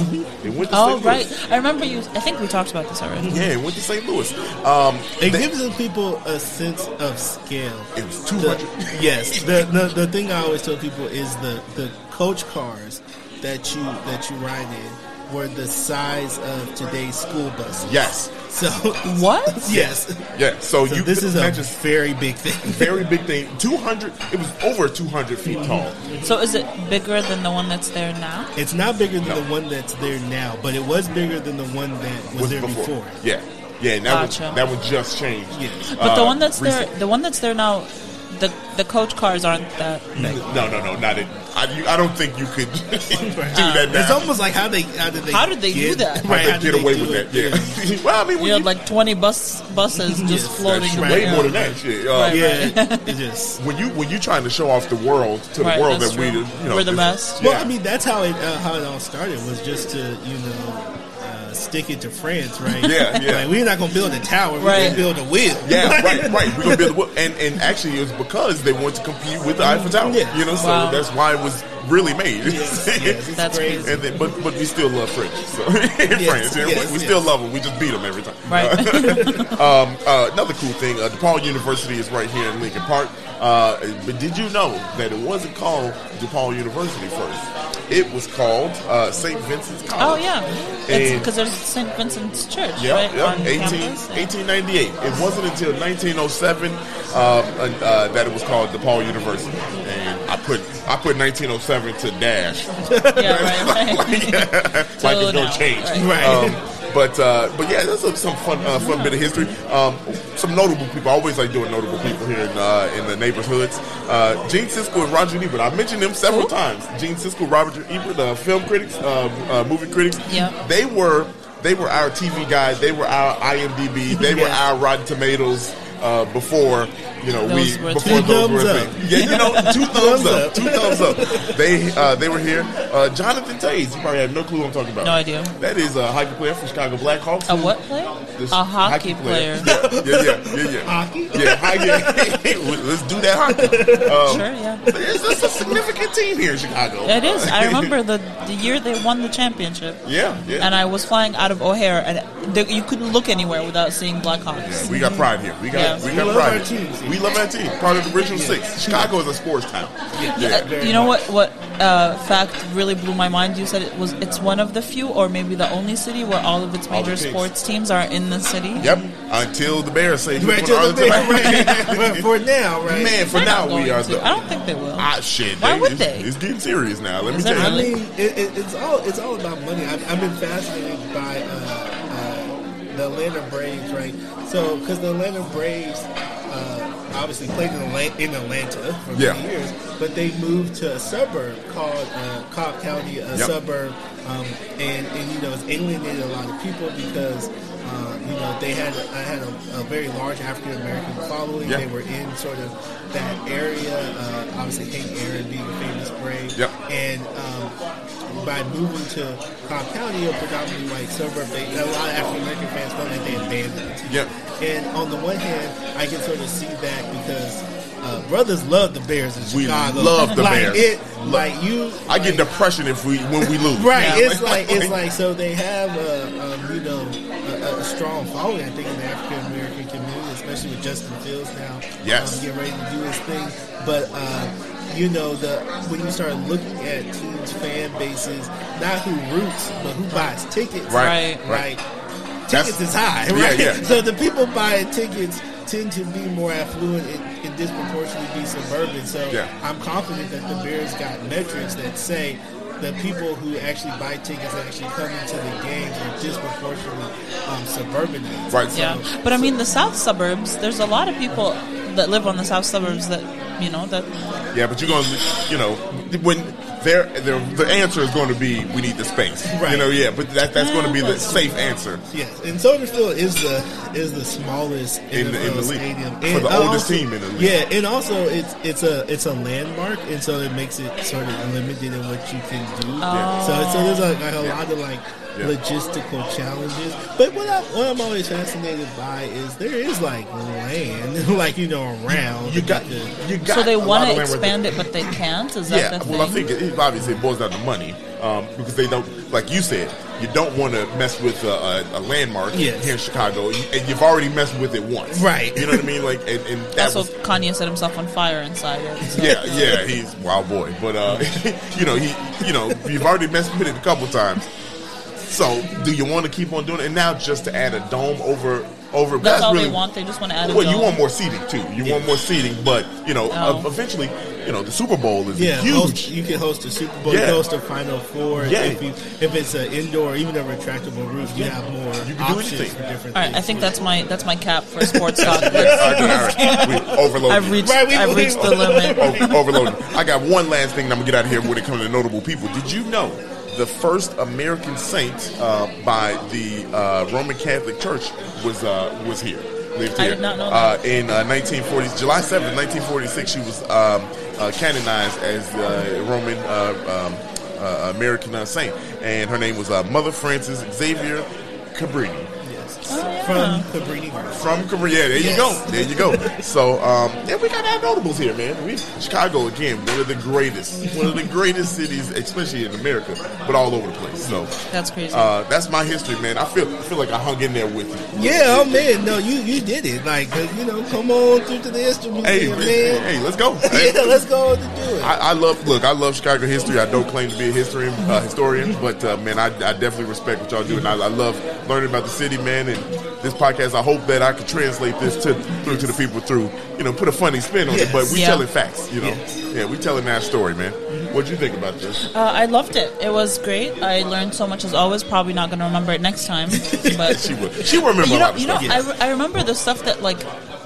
S1: It went to
S2: Oh,
S1: St.
S2: right.
S1: Louis.
S2: I remember you. I think we talked about this already.
S1: Yeah, it went to St. Louis. Um,
S3: It
S1: they-
S3: gives the people a sense of scale.
S1: It was
S3: The-
S1: 200.
S3: yes, <laughs> the, the the thing I always tell people is the the coach cars that you that you ride in were the size of today's school buses.
S1: yes.
S3: So <laughs>
S2: What?
S3: Yes.
S1: Yeah. So,
S3: So
S1: you
S3: this is a
S1: imagine
S3: very big thing.
S1: very big thing. 200. It was over 200 feet tall.
S2: So is it bigger than the one that's there now?
S3: It's not bigger than
S1: No.
S3: the one that's there now, but it was bigger than the one that was, there before.
S1: Yeah. Yeah. And that
S2: Gotcha.
S1: was that one just changed.
S3: Yes.
S2: But the
S1: Uh,
S2: one that's there, the one that's there now, the the coach cars aren't that big.
S1: No, no, no, not it. I, you, I don't think you could <laughs> do that now.
S3: It's almost like how they how did they
S2: How did they do
S3: get,
S2: that?
S1: How
S3: Right,
S1: they
S3: how did
S1: get
S3: they
S1: away with
S3: it?
S1: that? Yeah. <laughs> well, I mean, when
S2: You
S1: you,
S2: had like twenty bus buses just
S3: Yes,
S2: floating.
S1: that's
S3: right.
S1: way
S2: around.
S1: more than that. Shit. Uh,
S2: Right.
S3: Yeah, it <laughs> just.
S1: When you when you trying to show off the world to the world
S2: that's
S1: that we
S2: true.
S1: you know
S2: We're the
S1: this-
S2: best.
S1: Yeah.
S3: Well, I mean, that's how it uh, how it all started was just to you know uh, stick it to France, right? <laughs>
S1: Yeah, yeah.
S3: Like, we're not gonna build a tower. We're
S2: Right. <laughs>
S3: gonna build a wheel.
S1: Yeah, right, right. We're gonna build a to, and and actually it was because they wanted to compete with the Eiffel Tower.
S3: Yeah.
S1: You know, so
S2: Wow.
S1: that's why it was really made.
S3: Yes, yes, it's <laughs>
S2: That's
S3: crazy.
S2: crazy.
S1: And then, but but we still love French. So in France, you know,
S3: yes,
S1: we, we still love them. We just beat them every time.
S2: Right. <laughs>
S1: Um, <laughs> uh, another cool thing, uh, DePaul University is right here in Lincoln Park. Uh, but did you know that it wasn't called DePaul University first? It was called uh, St. Vincent's College.
S2: oh yeah,
S1: And-
S2: because there's St. Vincent's Church,
S1: Yeah,
S2: right?
S1: yeah. 18, 1898. It wasn't until 1907 uh, uh, that it was called DePaul University, and I put I put 1907 to dash,
S2: Yeah, right, <laughs> right.
S1: like
S2: So <laughs>
S1: it's no change.
S2: right.
S3: Right.
S1: Um, but uh, but yeah, that's a, some fun uh, fun bit of history. Um, some notable people. I always like doing notable people here in uh, in the neighborhoods. Uh, Gene Siskel and Roger Ebert. I mentioned them several
S2: Who?
S1: times. Gene Siskel, Roger Ebert, uh, film critics, uh, uh, movie critics.
S2: Yeah.
S1: They were they were our TV guys. They were our IMDb. They were our Rotten Tomatoes. Uh, before you know
S2: Those
S1: we
S2: were
S1: before
S2: two
S1: those
S3: thumbs
S1: were a
S3: up.
S1: thing. Yeah, you know, <laughs> two thumbs
S3: Thumbs
S1: up,
S3: up.
S1: two thumbs up. They uh, they were here. Uh, Jonathan Toews, you probably have no clue what I'm talking about.
S2: No idea.
S1: That is a hockey player from Chicago Blackhawks.
S2: A what player?
S1: This
S2: A hockey player.
S1: Yeah, yeah, yeah, yeah, yeah.
S3: Hockey?
S1: Yeah, hockey. <laughs> Let's do that hockey. Um,
S2: Sure, yeah.
S1: It's, it's a significant team here in Chicago.
S2: It is. I <laughs> remember the the year they won the championship,
S1: Yeah, yeah.
S2: and I was flying out of O'Hare, and the, you couldn't look anywhere without seeing Blackhawks.
S1: we got pride here. We got
S2: Yeah.
S1: we
S3: We love
S1: pride.
S3: our
S1: here.
S3: teams.
S1: We love our team. Part of the original six. Chicago is a sports town. Yeah.
S3: very
S2: You know what? What uh, fact really blew my mind? You said it was. It's one of the few, or maybe the only city where all of its
S1: All
S2: major sports teams are in the city.
S1: Yep. Until the Bears say
S3: Right,
S1: "We're
S3: to the
S1: Bears.
S3: big- right. <laughs> For now, right?
S1: Man, for
S2: They're
S1: now we are.
S2: to.
S1: The,
S2: I don't think they will.
S1: ah shit.
S2: Why would
S1: it's,
S2: they?
S1: It's getting serious now. Let
S2: Is
S1: me tell
S3: I
S1: you.
S2: really?
S3: mean, it, it, it's all it's all about money. I've, I've been fascinated by uh, uh, the Atlanta Braves, right? So, because the Atlanta Braves uh, obviously played in, Atla- in Atlanta for many years, but they moved to a suburb called uh, Cobb County, a
S1: Yep.
S3: suburb, um, and and you know it's alienated a lot of people because. You know, they had I had a, a very large African American following.
S1: Yeah.
S3: They were in sort of that area. Uh, obviously, Hank Aaron being a famous Brave. And um, by moving to Cobb County, a predominantly white suburb, they, a lot of African American fans felt like they abandoned.
S1: Yep.
S3: And on the one hand, I can sort of see that because uh, brothers love the Bears in Chicago.
S1: We love the
S3: like
S1: Bears.
S3: It, like you,
S1: I get depression if we when we lose.
S3: Right,
S1: Yeah.
S3: it's like it's <laughs> like so they have a, um, you know a, a strong following. I think in the African American community, especially with Justin Fields now,
S1: Yes.
S3: um, getting ready to do his thing. But uh, you know, the when you start looking at teams' fan bases, not who roots, but who buys tickets.
S1: Right,
S2: Right.
S3: Right.
S1: That's-
S3: Tickets is high,
S1: Yeah, yeah.
S3: So the people buying tickets tend to be more affluent and, and disproportionately be suburban. So
S1: Yeah.
S3: I'm confident that the Bears got metrics that say the people who actually buy tickets and actually come into the games are disproportionately um, suburbanites.
S1: Right.
S2: Yeah, but I mean, the south suburbs. There's a lot of people that live on the south suburbs that you know that.
S1: Yeah, but you're going to, you know, when their their the answer is going to be we need the space.
S3: Right.
S1: You know, yeah, but that that's going to be the safe answer.
S3: Yes, and Soldier Field is the is the smallest
S1: In the- in the league.
S3: stadium
S1: For
S3: And
S1: the oldest team in the league.
S3: Yeah, and also it's it's a it's a landmark, and so it makes it sort of limited in what you can do.
S1: Yeah.
S3: So so there's like, like a lot of like
S1: Yeah.
S3: logistical challenges. But what I what I'm always fascinated by is there is like land, <laughs> like you know around.
S1: You got
S3: the,
S1: you got.
S2: So they want to expand it, but they can't. Is that
S1: Yeah,
S2: the thing?
S1: well, I think it, it obviously it boils down to money um, because they don't, like you said, you don't want to mess with a, a, a landmark
S3: Yes.
S1: here in Chicago, and you've already messed with it once,
S3: Right.
S1: You know what I mean? Like, and, and that
S2: also
S1: was
S2: Kanye set himself on fire inside it. So.
S1: yeah, yeah, he's wild boy. But uh, <laughs> you know, he, you know, you've already messed with it a couple times. So, do you want to keep on doing it? And now, just to add a dome over over,
S2: That's all
S1: really,
S2: they want. They just want to add. A
S1: Well, you want more seating too. You want more seating, but you know,
S2: Oh.
S1: uh, eventually, you know, the Super Bowl is
S3: yeah,
S1: huge.
S3: host, you can host a Super Bowl, you
S1: Yeah.
S3: can host a Final Four.
S1: Yeah.
S3: If, you, if it's an indoor, even a retractable roof, you
S1: Yeah.
S3: have more
S1: You can do anything.
S3: for different
S2: All right,
S3: things.
S2: I think that's my that's my cap for <laughs> sports talk.
S1: all right, all right. We overloaded.
S2: I've reached
S3: Right, we-
S2: I've
S3: we-
S2: reached the limit.
S1: O- overloaded. I got one last thing. and I'm gonna get out of here when it comes to notable people. Did you know the first American saint uh, by the uh, Roman Catholic Church was uh, was here? Lived here.
S2: did not know
S1: Uh, in uh, 1940, July 7th, 1946, she was um, uh, canonized as Roman uh, um, uh, American uh, saint, and her name was uh, Mother Frances Xavier Cabrini.
S3: Yes. From Cabrini-Green.
S1: From Korea. Yeah, there you
S3: Yes.
S1: go. There you go. So, um, yeah, we got our notables here, man. We Chicago again, one of the greatest, one of the greatest cities, especially in America, but all over the place. So,
S2: That's crazy.
S1: uh, that's my history, man. I feel, I feel like I hung in there with you.
S3: Yeah, oh man, no, you you did it. like you know, come on through to the instrument,
S1: Hey,
S3: man.
S1: man, hey, let's go. <laughs> Hey.
S3: yeah, let's go to do it.
S1: I, I love look. I love Chicago history. I don't claim to be a historian, uh, historian, but uh, man, I, I definitely respect what y'all do, and I, I love learning about the city, man. And this podcast, I hope that I can translate this to through to the people through, you know, put a funny spin on it. But we
S2: Yes.
S1: telling facts, you know.
S3: Yes.
S1: Yeah, we telling that story, man. What'd you think about this?
S2: Uh, I loved it. It was great. I learned so much as always. Probably not going to remember it next time, <laughs> but
S1: She would. She will remember
S2: you
S1: a
S2: know,
S1: lot of
S2: you know,
S1: stuff.
S2: I, re- I remember the stuff that like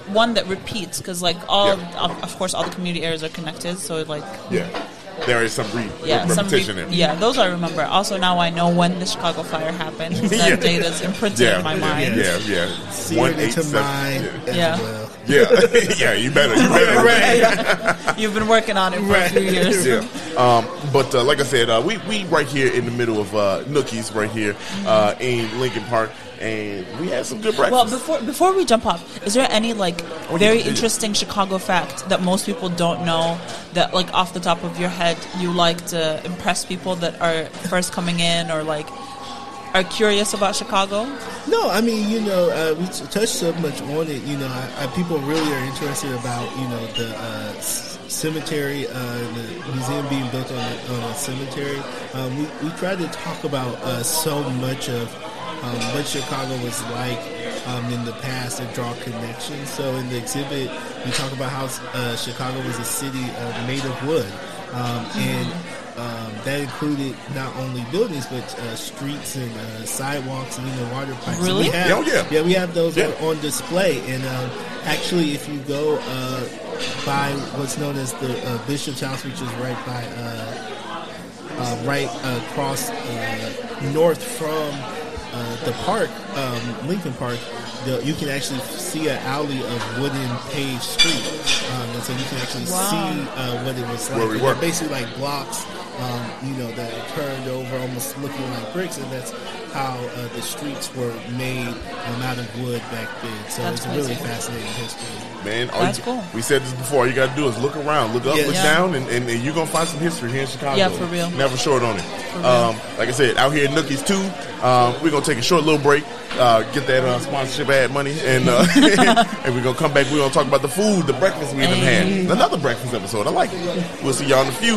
S2: one that repeats because like all
S1: Yeah.
S2: of, of course all the community areas are connected. So like
S1: yeah, there is some re-
S2: yeah, some re-
S1: repetition in.
S2: yeah, those I remember. Also now I know when the Chicago fire happened. <laughs> That
S1: Yeah.
S2: date is imprinted
S1: Yeah,
S2: in my mind.
S1: yeah, yeah.
S3: See it into mine
S1: Yeah,
S2: Yeah.
S3: well.
S1: yeah, <laughs> yeah. You better, you better.
S3: Right. <laughs>
S2: You've been working on it for
S3: Right.
S2: a few years.
S1: Yeah. Um, but uh, like I said, uh, we we right here in the middle of uh, Nookies, right here uh, in Lincoln Park, and we had some good breakfast.
S2: Well, before before we jump off, is there any like
S1: Oh,
S2: very
S1: yeah.
S2: interesting Chicago fact that most people don't know that like off the top of your head you like to impress people that are first coming in or like are curious about Chicago?
S3: No, I mean, you know, uh, we touched so much on it. You know, I, I, people really are interested about, you know, the uh, cemetery, uh, the museum being built on a, on a cemetery. Um, we, we tried to talk about uh, so much of um, what Chicago was like um, in the past and draw connections. So in the exhibit, we talk about how uh, Chicago was a city uh, made of wood. Um, and um, that included not only buildings but uh, streets and uh, sidewalks and even water pipes.
S2: Really?
S3: We have,
S1: Oh, yeah.
S3: yeah, we have those
S1: Yeah.
S3: on, display. And um, actually, if you go uh, by what's known as the uh, Bishop's House, which is right by uh, uh, right across uh, north from the park, um, Lincoln Park, the, you can actually see an alley of wooden paved street, um, and so you can actually
S2: Wow.
S3: see uh, what it was like.
S1: Where we were.
S3: Basically, like blocks, um, you know, that are turned over, almost looking like bricks, and that's how uh, the streets were made um, out of wood back then. So
S2: That's
S3: it's a really fascinating history.
S1: Man, all
S2: That's
S1: you,
S2: cool.
S1: We said this before. All you got to do is look around, look up,
S3: Yeah.
S1: look
S2: Yeah.
S1: down, and, and, and you're gonna find some history here in Chicago.
S2: Yeah, for real.
S1: Never short on it. Um, like I said, out here in Nookies too. Um, we're gonna take a short little break, uh, get that uh, sponsorship ad money, and uh, <laughs> and we're gonna come back. We're gonna talk about the food, the breakfast we done had.
S2: Hey.
S1: Another breakfast episode. I like it. We'll see y'all in a few.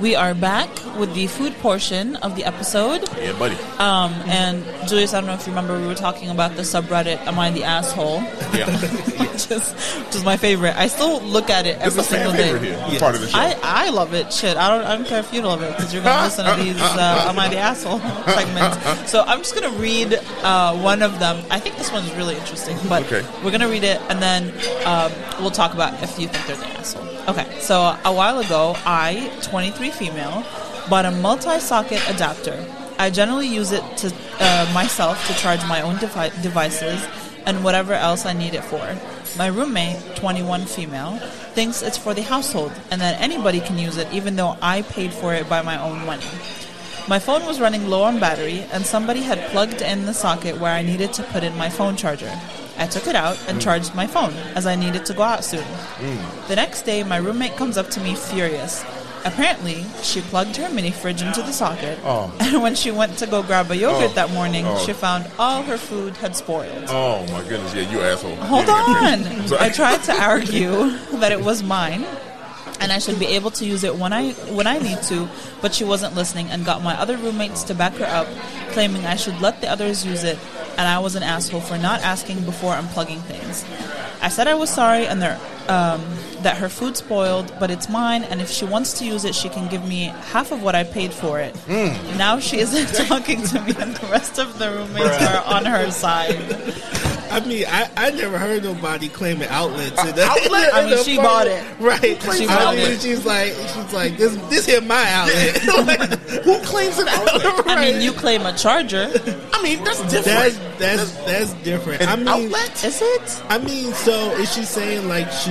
S2: We are back with the food portion of the episode.
S1: Yeah, buddy.
S2: Um, and Julius, I don't know if you remember, we were talking about the subreddit "Am I the asshole?"
S1: Yeah, <laughs>
S2: which is which is my favorite. I still look at it every single day.
S1: here.
S3: Yes.
S1: Part of the show.
S2: I, I love it. Shit, I don't I don't care if you love it because you're gonna listen to these uh, <laughs> "Am I the asshole?" <laughs> segments. So I'm just gonna read uh, one of them. I think this one is really interesting, but
S1: Okay.
S2: we're gonna read it and then um, we'll talk about if you think they're the asshole. Okay, so a while ago, I, 23 female, bought a multi-socket adapter. I generally use it to uh, myself to charge my own devi- devices and whatever else I need it for. My roommate, 21 female, thinks it's for the household and that anybody can use it even though I paid for it by my own money. My phone was running low on battery, and somebody had plugged in the socket where I needed to put in my phone charger. I took it out and charged my phone, as I needed to go out soon. The next day, my roommate comes up to me furious. Apparently, she plugged her mini fridge into the socket,
S1: Oh. <laughs>
S2: and when she went to go grab a yogurt
S1: Oh.
S2: that morning,
S1: Oh.
S2: she found all her food had spoiled.
S1: oh my goodness, yeah, you asshole.
S2: Hold on. <laughs> I tried to argue <laughs> that it was mine and I should be able to use it when I when I need to, but she wasn't listening and got my other roommates to back her up, claiming I should let the others use it and I was an asshole for not asking before unplugging things. I said I was sorry and there um, that her food spoiled, but it's mine, and if she wants to use it, she can give me half of what I paid for it. Hmm. Now she isn't <laughs> talking to me, and the rest of the roommates are on her side.
S3: I mean, I, I never heard nobody claiming outlets. In the,
S1: outlet?
S2: Uh, <laughs> I mean, she bought it.
S3: right?
S2: She
S3: I
S2: bought
S3: mean,
S2: it.
S3: she's like, she's like, this, this here my outlet. <laughs>
S1: Who claims an outlet?
S2: I mean, you claim a charger.
S1: I mean, that's different.
S3: That's that's that's different.
S1: An
S3: I mean,
S1: outlet?
S2: Is it?
S3: I mean, so is she saying like she,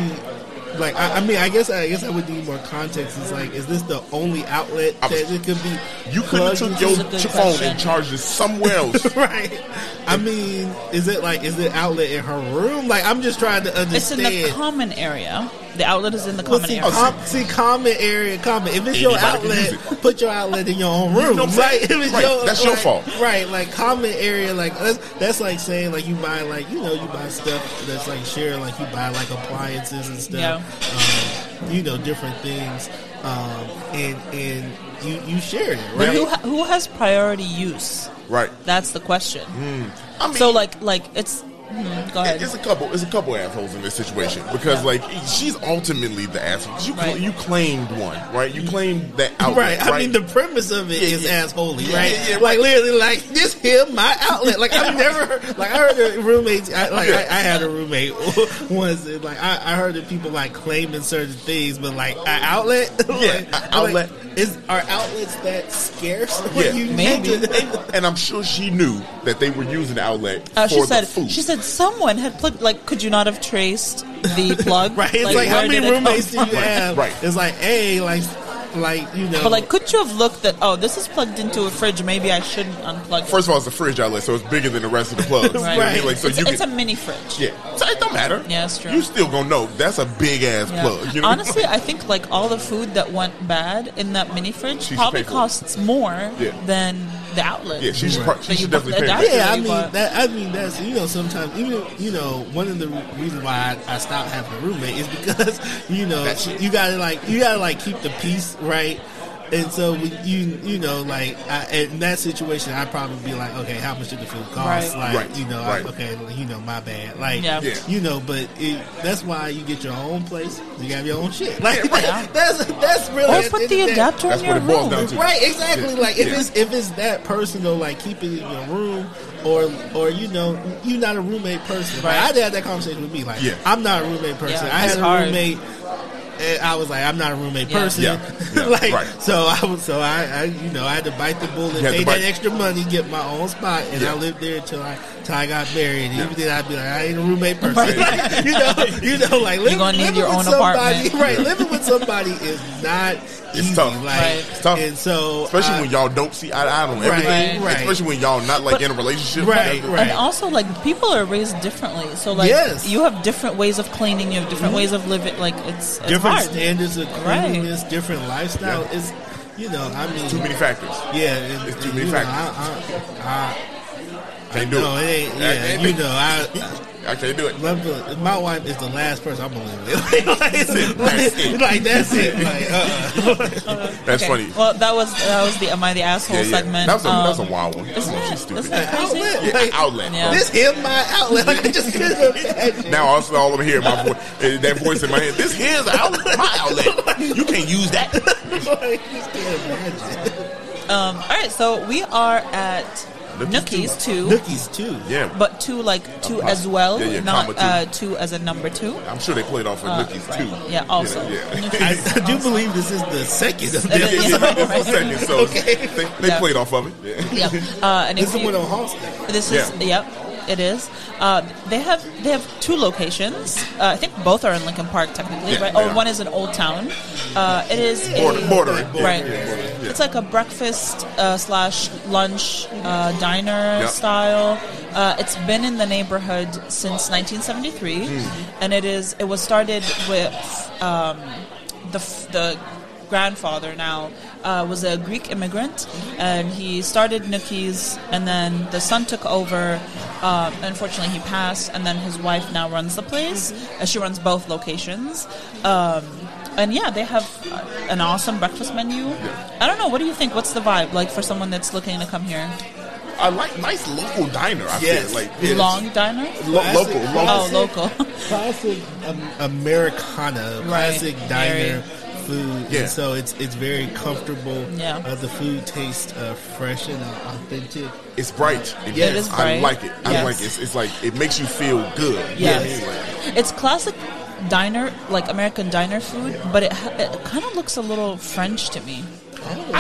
S3: like I, I mean, I guess I guess I would need more context. It's like, is this the only outlet that it could be?
S1: You could have took your
S2: That's a good
S1: ch- phone
S2: question.
S1: and charged it somewhere else. <laughs>
S3: right. I mean, is it like is it outlet in her room? Like I'm just trying to understand.
S2: It's in the common area. The outlet is in the
S3: Well,
S2: common
S3: see,
S2: area.
S3: com- see, common area, common. If it's your
S1: Anybody can
S3: outlet,
S1: it.
S3: put your outlet in your own room.
S1: know
S3: right? If it's
S1: Right,
S3: your,
S1: that's your
S3: like-
S1: fault.
S3: Right, like common area, like that's, that's like saying like you buy like you know you buy stuff that's like share, like you buy like appliances and stuff. Um, you know different things, um, and and you you share it,
S2: But who ha- who has priority use?
S1: right.
S2: That's the question.
S1: I mean,
S2: So like like it's. Hmm, go ahead.
S1: It's a couple. It's a couple assholes in this situation because, like, she's ultimately the asshole. 'Cause You cl-
S2: Right.
S1: you claimed one, right? You claimed that <laughs> outlet,
S3: Right.
S1: right?
S3: I mean, the premise of it
S1: Yeah,
S3: is
S1: yeah.
S3: assholey,
S1: Yeah,
S3: right?
S1: yeah, yeah,
S3: like literally, like this here, my outlet. Like I've never, like I heard the roommates. I, like
S1: Yeah.
S3: I, I had a roommate <laughs> once. and, Like I, I heard that people like claiming certain things, but like an outlet, <laughs> like,
S1: a
S3: I'm
S1: outlet.
S3: Like, is are outlets that scarce?
S1: Yeah.
S3: You
S2: Maybe.
S3: to-
S1: and I'm sure she knew that they were using the outlet
S2: Uh,
S1: for
S2: she
S1: the
S2: said
S1: food.
S2: she said someone had plugged. Like, could you not have traced the <laughs> plug?
S3: right? It's like, how many
S2: did it come
S3: roommates do you have?
S1: Right.
S3: It's like, hey, like, like you know,
S2: But like, could you have looked at? Oh, this is plugged into a fridge. Maybe I shouldn't unplug. it.
S1: First of all, it's a fridge outlet, so it's bigger than the rest of the <laughs> plugs. You know what I mean?
S3: Right.
S1: Like, so
S2: it's,
S1: you
S2: it's
S1: can,
S2: a mini fridge.
S1: yeah. So it don't matter.
S2: Yeah, that's true.
S1: You still gonna know that's a big ass
S2: Yeah.
S1: plug. You know?
S2: Honestly, <laughs> I think like all the food that went bad in that mini fridge
S1: She should
S2: probably
S1: pay it.
S2: costs more
S1: Yeah.
S2: than the outlet.
S1: yeah, she should.
S3: Right.
S1: She should definitely pay. for
S2: adapter-
S1: that.
S3: Yeah, I mean that. I mean that's you know sometimes even you know one of the reasons why I, I stopped having a roommate is because <laughs> you know you gotta like you gotta like keep the peace right. And so we, you you know like I, in that situation I'd probably be like okay how much did the food cost
S2: Right.
S3: like
S1: Right.
S3: you know
S1: Right.
S3: I, okay you know my bad like
S2: Yeah.
S1: Yeah.
S3: you know but it, that's why you get your own place you have your own shit like
S2: Yeah. <laughs>
S3: that's that's really
S2: Or
S3: at
S2: put the
S3: of day-
S2: adapter
S1: That's
S2: in
S1: what
S2: your
S1: it boils
S2: room.
S1: down to.
S3: Right, exactly.
S1: Yeah.
S3: Like if
S1: Yeah.
S3: it's if it's that personal, like keep it in your room, or or you know you're not a roommate person. Like,
S2: Right.
S3: I had that conversation with me. Like
S1: Yeah.
S3: I'm not a roommate person.
S2: Yeah,
S3: I
S2: it's
S3: had a
S2: hard.
S3: roommate. And I was like, I'm not a roommate
S2: Yeah.
S3: person.
S1: Yeah. <laughs> Yeah.
S3: like,
S1: Right.
S3: so I was, so I, I, you know, I had to bite the bullet,
S1: You
S3: pay that extra money, get my own spot, and
S1: Yeah.
S3: I lived there until I, till I got married. And even then, I'd be like, I ain't a roommate <laughs> person. you know, you know, like living,
S2: gonna need
S3: living
S2: your
S3: with
S2: own
S3: somebody,
S2: apartment. <laughs>
S3: right? Living with somebody is not
S1: It's
S3: easy.
S1: tough.
S3: Like,
S2: Right.
S1: It's tough.
S3: and so,
S1: Especially
S3: I-
S1: when y'all don't see eye to eye on everything.
S3: right.
S1: Especially when y'all not like
S2: But-
S1: in a relationship.
S3: Right,
S1: together.
S3: right.
S2: And also, like people are raised differently, so like
S3: Yes.
S2: you have different ways of cleaning, you have different mm-hmm. ways of living. Like it's, it's
S3: different
S2: hard.
S3: standards of
S2: Right.
S3: cleanliness, different lifestyle.
S1: Yeah.
S3: It's you know, I mean,
S1: Too many factors.
S3: yeah, and,
S1: It's too
S3: and,
S1: many
S3: you know,
S1: factors.
S3: I, I,
S1: Can't
S3: I,
S1: do
S3: no,
S1: it.
S3: it ain't.
S1: I
S3: Yeah,
S1: can't
S3: you
S1: do it.
S3: know, I.
S1: I can't do it.
S3: Love the, my wife is the last person I believe gonna <laughs> like,
S1: That's it. That's it.
S3: like, that's it. Like, uh, <laughs>
S1: That's
S2: Okay.
S1: funny.
S2: Well, that was that was the am I the asshole
S1: Yeah, yeah.
S2: segment.
S1: That was a, that was a
S2: Um,
S1: wild one.
S2: Isn't
S1: She's
S2: it?
S1: stupid.
S2: Isn't it crazy?
S3: outlet.
S1: Yeah,
S3: Like,
S1: outlet.
S2: Yeah.
S3: This is my outlet. Like, I just couldn't. <laughs>
S1: Now also all I'm hearing my voice, eh, that voice in my head. This here's the outlet, my outlet. You can't use that.
S3: like, just can't imagine.
S2: Um, all right, so we are at
S1: Nookies
S2: Nookies two,
S3: Nookies too.
S1: Yeah,
S2: but two like two
S1: Uh,
S2: as well,
S1: yeah, yeah,
S2: not
S1: comma two.
S2: uh, two as a number two.
S1: I'm sure they played off for Nookies too.
S2: Uh, Yeah, also.
S1: Yeah, yeah.
S2: Nookies
S3: I, I do
S2: also.
S3: believe this is the second of
S2: It
S3: them.
S1: Yeah, yeah, yeah, this is second, so <laughs>
S3: Okay.
S1: they, they
S2: Yeah.
S1: played off of it. Yeah.
S2: Yeah, uh, and
S3: This
S2: if
S3: is
S2: you,
S3: one on Halsted.
S2: This is
S1: Yeah.
S2: yep, it is. Uh, they have they have two locations. Uh, I think both are in Lincoln Park, technically,
S1: Yeah,
S2: right?
S1: they
S2: Or
S1: are.
S2: one is in Old Town. Uh, it is
S1: Border,
S2: a,
S1: bordering. Yeah,
S2: right.
S1: yeah, bordering, yeah.
S2: It's like a breakfast uh, slash lunch uh, diner
S1: Yep.
S2: style. Uh, it's been in the neighborhood since 1973,
S1: Hmm.
S2: and it is it was started with um, the f- the grandfather now uh, was a Greek immigrant, and he started Nookies, and then the son took over. Um, unfortunately, he passed, and then his wife now runs the place. Uh, she runs both locations. Um, and yeah, they have uh, an awesome breakfast menu. I don't know. What do you think? What's the vibe like for someone that's looking to come here?
S1: I like nice local diner. I
S3: Yes.
S1: feel like yeah,
S2: Long diner?
S1: lo- local,
S3: Classic.
S1: local.
S2: Oh, local. <laughs>
S3: classic um, Americana,
S2: Right.
S3: classic
S2: Very.
S3: diner food.
S1: Yeah.
S3: And so it's it's very comfortable.
S2: Yeah.
S3: Uh, the food tastes uh, fresh and uh, authentic.
S1: It's bright. It,
S3: Yeah,
S2: it is bright.
S1: I like it. I like it. It's, it's like it makes you feel good.
S2: Yes.
S1: Yeah.
S2: It's classic diner, like American diner food, but it, it kind of looks a little French to me.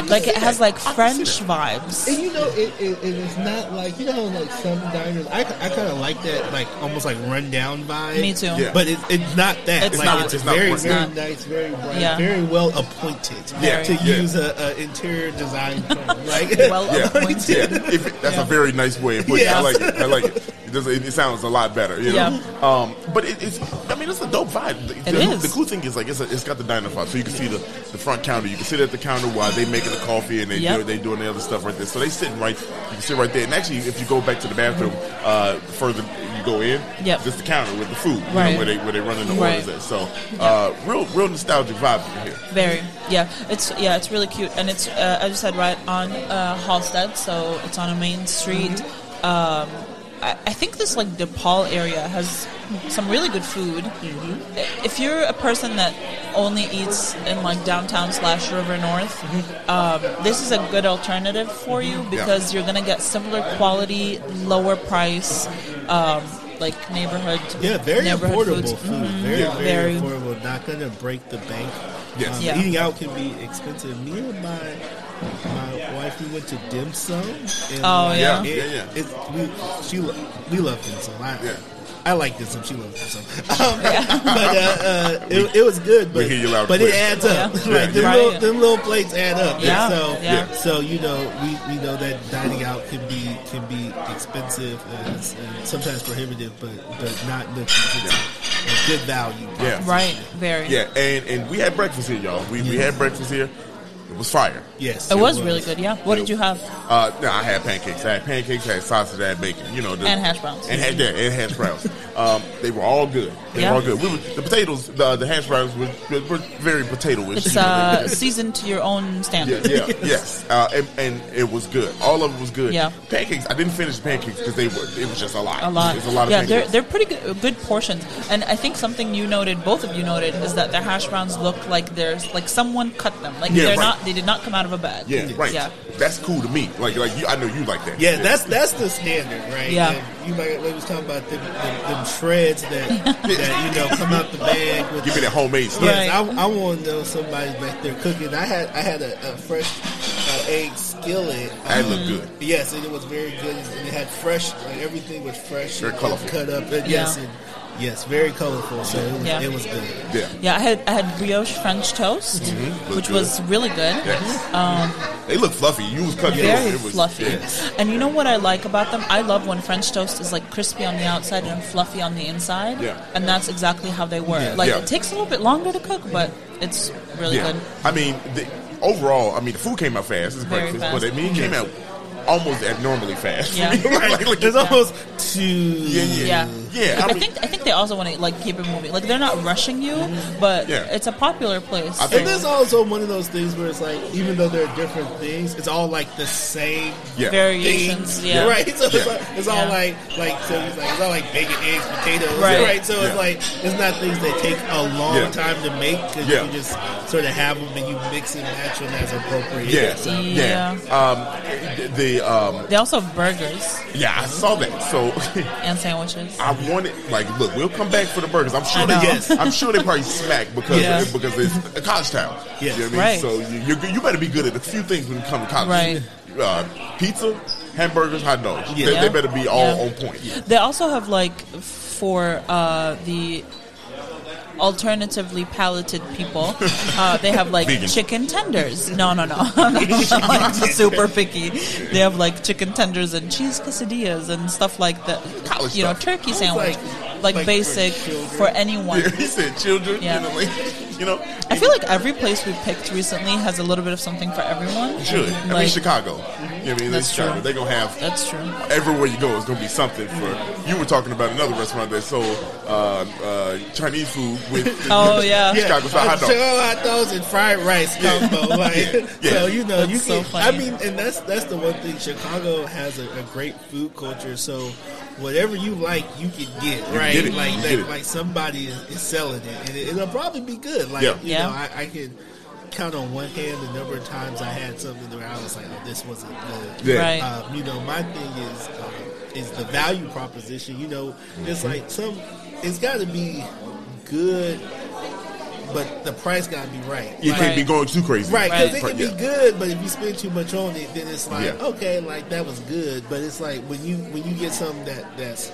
S2: Like it has like French vibes.
S3: And you know, it, it, it is not like you know, like some diners. I, I kind of like that, like almost like rundown vibe.
S2: Me too.
S1: Yeah.
S3: But it, it's not that.
S2: It's
S3: like,
S2: not.
S3: It's,
S1: It's not
S3: very,
S1: bright.
S3: very
S2: not.
S3: nice, very bright,
S2: Yeah.
S3: very well appointed.
S1: Yeah,
S3: To
S1: yeah.
S3: use a, a interior design <laughs> term, like <laughs>
S2: Well
S1: Yeah, <laughs>
S2: appointed.
S1: yeah. If it, that's a very nice way of putting it. I
S3: Yeah.
S1: like it. I like it. It, it, it sounds a lot better. You know?
S2: Yeah.
S1: Um, but it, it's. I mean, it's a dope vibe. The,
S2: It
S1: the,
S2: is.
S1: the cool thing is like it's, a, it's got the diner vibe, so you can see the, the front counter. You can sit at the counter while they making the coffee and they
S2: Yep.
S1: do they doing the other stuff right there. So they sitting right. You can sit right there. And actually, if you go back to the bathroom uh, further, you go in.
S2: Yep.
S1: Just the counter with the food. You
S2: Right.
S1: know, where they where they running the
S2: Right.
S1: orders at. So uh, real real nostalgic vibe here.
S2: Very, yeah. It's yeah, it's really cute, and it's uh, as you said, right on uh, Halsted, so it's on a main street. Um, I, I think this like DePaul area has some really good food. If you're a person that only eats in like downtown slash River North, um, this is a good alternative for you because you're gonna get similar quality, lower price, um, like neighborhood.
S3: Yeah, very
S2: neighborhood
S3: affordable
S2: foods.
S3: food.
S2: Mhm.
S3: Very,
S1: Yeah.
S3: very,
S2: Very.
S3: affordable. Not going to break the bank.
S1: Yes.
S3: Um,
S2: Yeah.
S3: Eating out can be expensive. Me and my my wife, we went to dim sum. And
S2: Oh,
S3: like,
S2: yeah?
S3: it-
S1: Yeah, yeah.
S3: It's, we, she, lo- we love dim sum. I,
S1: Yeah.
S3: I like dim sum. She loves dim sum. <laughs> Um, <laughs> but uh, uh, it, it was good. But,
S1: hear you loud
S3: but it adds up.
S2: Yeah.
S3: like, them,
S2: Right.
S3: little, them little plates add up.
S2: Yeah,
S3: So,
S2: yeah.
S3: so you know, we, we know that dining out can be can be expensive and, and sometimes prohibitive, but but not Nookies. It's a, a good value.
S1: Yeah.
S2: Right, very.
S1: Yeah, and, and we had breakfast here, y'all. We, we had breakfast here. It was fire.
S3: Yes,
S2: It was really good. Yeah. What did you have?
S1: Uh, no, I had pancakes. I had pancakes, I had sausage, I had bacon. You know, the,
S2: And hash browns.
S1: and had yeah, and hash browns. <laughs> um, they were all good. They
S2: Yeah.
S1: were all good. We were, the potatoes, the, the hash browns were, were very potatoish.
S2: It's
S1: you know,
S2: uh, seasoned to your own
S1: yeah,
S2: standard.
S1: yeah, <laughs> yes, uh, and, and it was good. All of it was good.
S2: Yeah.
S1: pancakes. I didn't finish pancakes because they were. It was just a lot.
S2: A lot.
S1: It's a lot of
S2: yeah, they're they're pretty good, good portions. And I think something you noted, both of you noted, is that the hash browns look like there's like someone cut them. Like
S1: Yeah,
S2: they're
S1: right.
S2: not. They did not come out of a bag.
S1: yeah, right.
S2: Yeah.
S1: That's cool to me. Like, like you, I know you like that.
S3: Yeah, that's that's the standard, right?
S2: Yeah.
S3: And you might we was talking about them, them, them shreds that <laughs> that you know come out the bag with.
S1: Give me that homemade stuff.
S3: Yes,
S2: Right.
S3: I, I want to know somebody back there cooking. I had I had a, a fresh uh, egg skillet.
S1: That
S3: Um,
S1: looked good.
S3: Yes, and it was very good. And it had fresh, like everything was fresh,
S1: Very
S3: and
S1: colorful.
S3: cut up. And yes, and yes, very colorful. So it was,
S2: Yeah.
S3: it was good.
S1: Yeah.
S2: Yeah, I had I had brioche French toast, mm-hmm.
S1: Looked
S2: which
S1: good.
S2: was really good.
S1: Yes. Um, they look fluffy. You was cutting
S2: Very
S1: it. It was,
S2: fluffy.
S1: yeah.
S2: And you know what I like about them? I love when French toast is like crispy on the outside and fluffy on the inside.
S1: Yeah.
S2: And that's exactly how they were. Like
S1: Yeah.
S2: it takes a little bit longer to cook, but it's really
S1: Yeah.
S2: good.
S1: I mean, the, overall, I mean, the food came out fast. It's
S2: Very
S1: breakfast,
S2: fast.
S1: but I mean, it came out almost abnormally fast.
S2: Yeah.
S1: like, <laughs> like, like,
S3: It's almost too.
S1: yeah, yeah,
S2: Yeah.
S1: Yeah.
S2: I,
S1: I, mean,
S2: think I think they also want to like keep it moving. Like they're not rushing you, but
S1: Yeah.
S2: it's a popular place.
S1: I think
S3: And there's also one of those things where it's like, even though they're different things, it's all like the same
S1: yeah.
S2: variations.
S3: things,
S2: Yeah.
S3: right? <laughs> So it's, like, it's all like like so it's like it's all like bacon, eggs, potatoes,
S2: Right.
S3: right? So
S1: Yeah.
S3: it's like it's not things that take a long
S1: Yeah.
S3: time to make because
S1: Yeah.
S3: you just sort of have them and you mix and match them as appropriate.
S1: Yeah,
S3: So,
S1: yeah. Um, the um,
S2: They also have burgers
S1: yeah, I saw that. So <laughs>
S2: and sandwiches.
S1: I wanted, like, look, we'll come back for the burgers. I'm sure they.
S3: Yes.
S1: I'm sure they probably smack because
S2: Yeah.
S1: because it's a college town.
S3: Yes.
S1: You know what I mean?
S2: Right.
S1: So you you you better be good at a few things when you come to college.
S2: Right.
S1: Uh, pizza, hamburgers, hot dogs.
S3: Yeah.
S1: They, they better be all
S2: Yeah.
S1: on point.
S2: They also have like for uh, the alternatively palated people. Uh, they have like
S1: Vegan.
S2: chicken tenders. No, no, no. <laughs> Like <laughs> super picky. They have like chicken tenders and cheese quesadillas and stuff like that.
S1: College
S2: you know,
S1: stuff.
S2: turkey sandwich,
S3: like-
S2: like,
S3: like
S2: basic
S3: children.
S2: for anyone.
S1: Yeah, <laughs> he said children.
S2: Yeah.
S1: You know, like, you know.
S2: I feel like every place we picked recently has a little bit of something for everyone.
S1: You should. I mean,
S2: Like,
S1: Chicago. You know I mean?
S2: That's
S1: Chicago.
S2: true.
S1: They're gonna have
S2: That's true.
S1: everywhere you go. It's gonna be something for. You were talking about another restaurant that sold uh, uh, Chinese food with <laughs>
S2: Oh, yeah.
S1: Chicago style hot dogs.
S3: Hot dogs and fried rice combo. <laughs> Like,
S1: Yeah.
S3: So you know, you
S2: That's so
S3: can.
S2: funny.
S3: I mean, and that's that's the one thing. Chicago has a, a great food culture. So whatever you like, you can get right.
S1: get it.
S3: Like
S1: You
S3: like,
S1: it.
S3: like somebody is, is selling it, and it, it'll probably be good. Like
S1: Yeah.
S3: you
S2: Yeah.
S3: know, I, I can count on one hand the number of times I had something where I was like, "Oh, this wasn't good."
S1: Yeah.
S2: Right.
S3: Um, you know, my thing is uh, is the value proposition. You know, it's
S1: Mm-hmm.
S3: like some. It's got to be good, but the price got to be right.
S1: You
S3: Like-
S1: can't be going too crazy.
S3: Right, because
S2: Right.
S3: it can be good, but if you spend too much on it, then it's like
S1: Yeah.
S3: okay, like that was good, but it's like when you when you get something that that's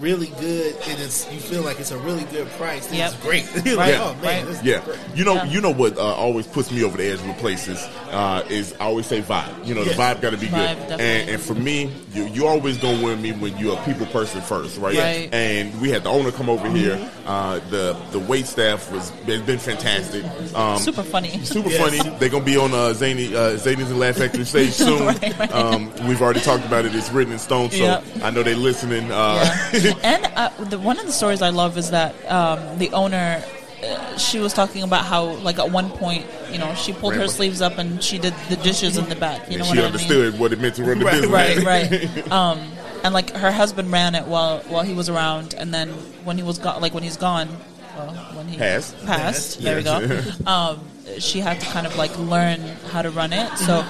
S3: really good and it's you feel like it's a really good price, then
S2: Yep.
S3: it's great. <laughs> Like,
S1: Yeah.
S3: oh man,
S2: Right.
S3: this is
S1: Yeah,
S3: great.
S1: you know,
S2: Yeah.
S1: you know what uh, always puts me over the edge with places uh, is I always say vibe. You know,
S3: Yes.
S1: the vibe got to be
S2: Vibe,
S1: good. And, and for me, you you always gonna win me when you're a people person first, right?
S2: Right.
S1: And we had the owner come over here.
S3: Mm-hmm.
S1: Uh, the the wait staff was has been fantastic. Um,
S2: Super funny.
S1: Super
S3: Yes.
S1: funny. They're gonna be on uh, Zany uh, Zanies and Laugh Factory stage <laughs> soon.
S2: Right, right.
S1: Um, we've already talked about it. It's written in stone, so
S2: Yep.
S1: I know they're listening. Uh,
S2: Yeah. <laughs> <laughs> and uh, the, one of the stories I love is that um, the owner, uh, she was talking about how, like, at one point, you know, she pulled her sleeves up and she did the dishes in the back. You
S1: and
S2: know
S1: she
S2: what I mean?
S1: understood what it meant to run the
S3: Right,
S1: business.
S2: Right, right. <laughs> Um, and like her husband ran it while while he was around, and then when he was gone, like when he's gone, well, when he
S1: Passed.
S2: passed,
S3: Passed,
S2: there
S1: yes.
S2: we go. <laughs> Um, she had to kind of like learn how to run it. So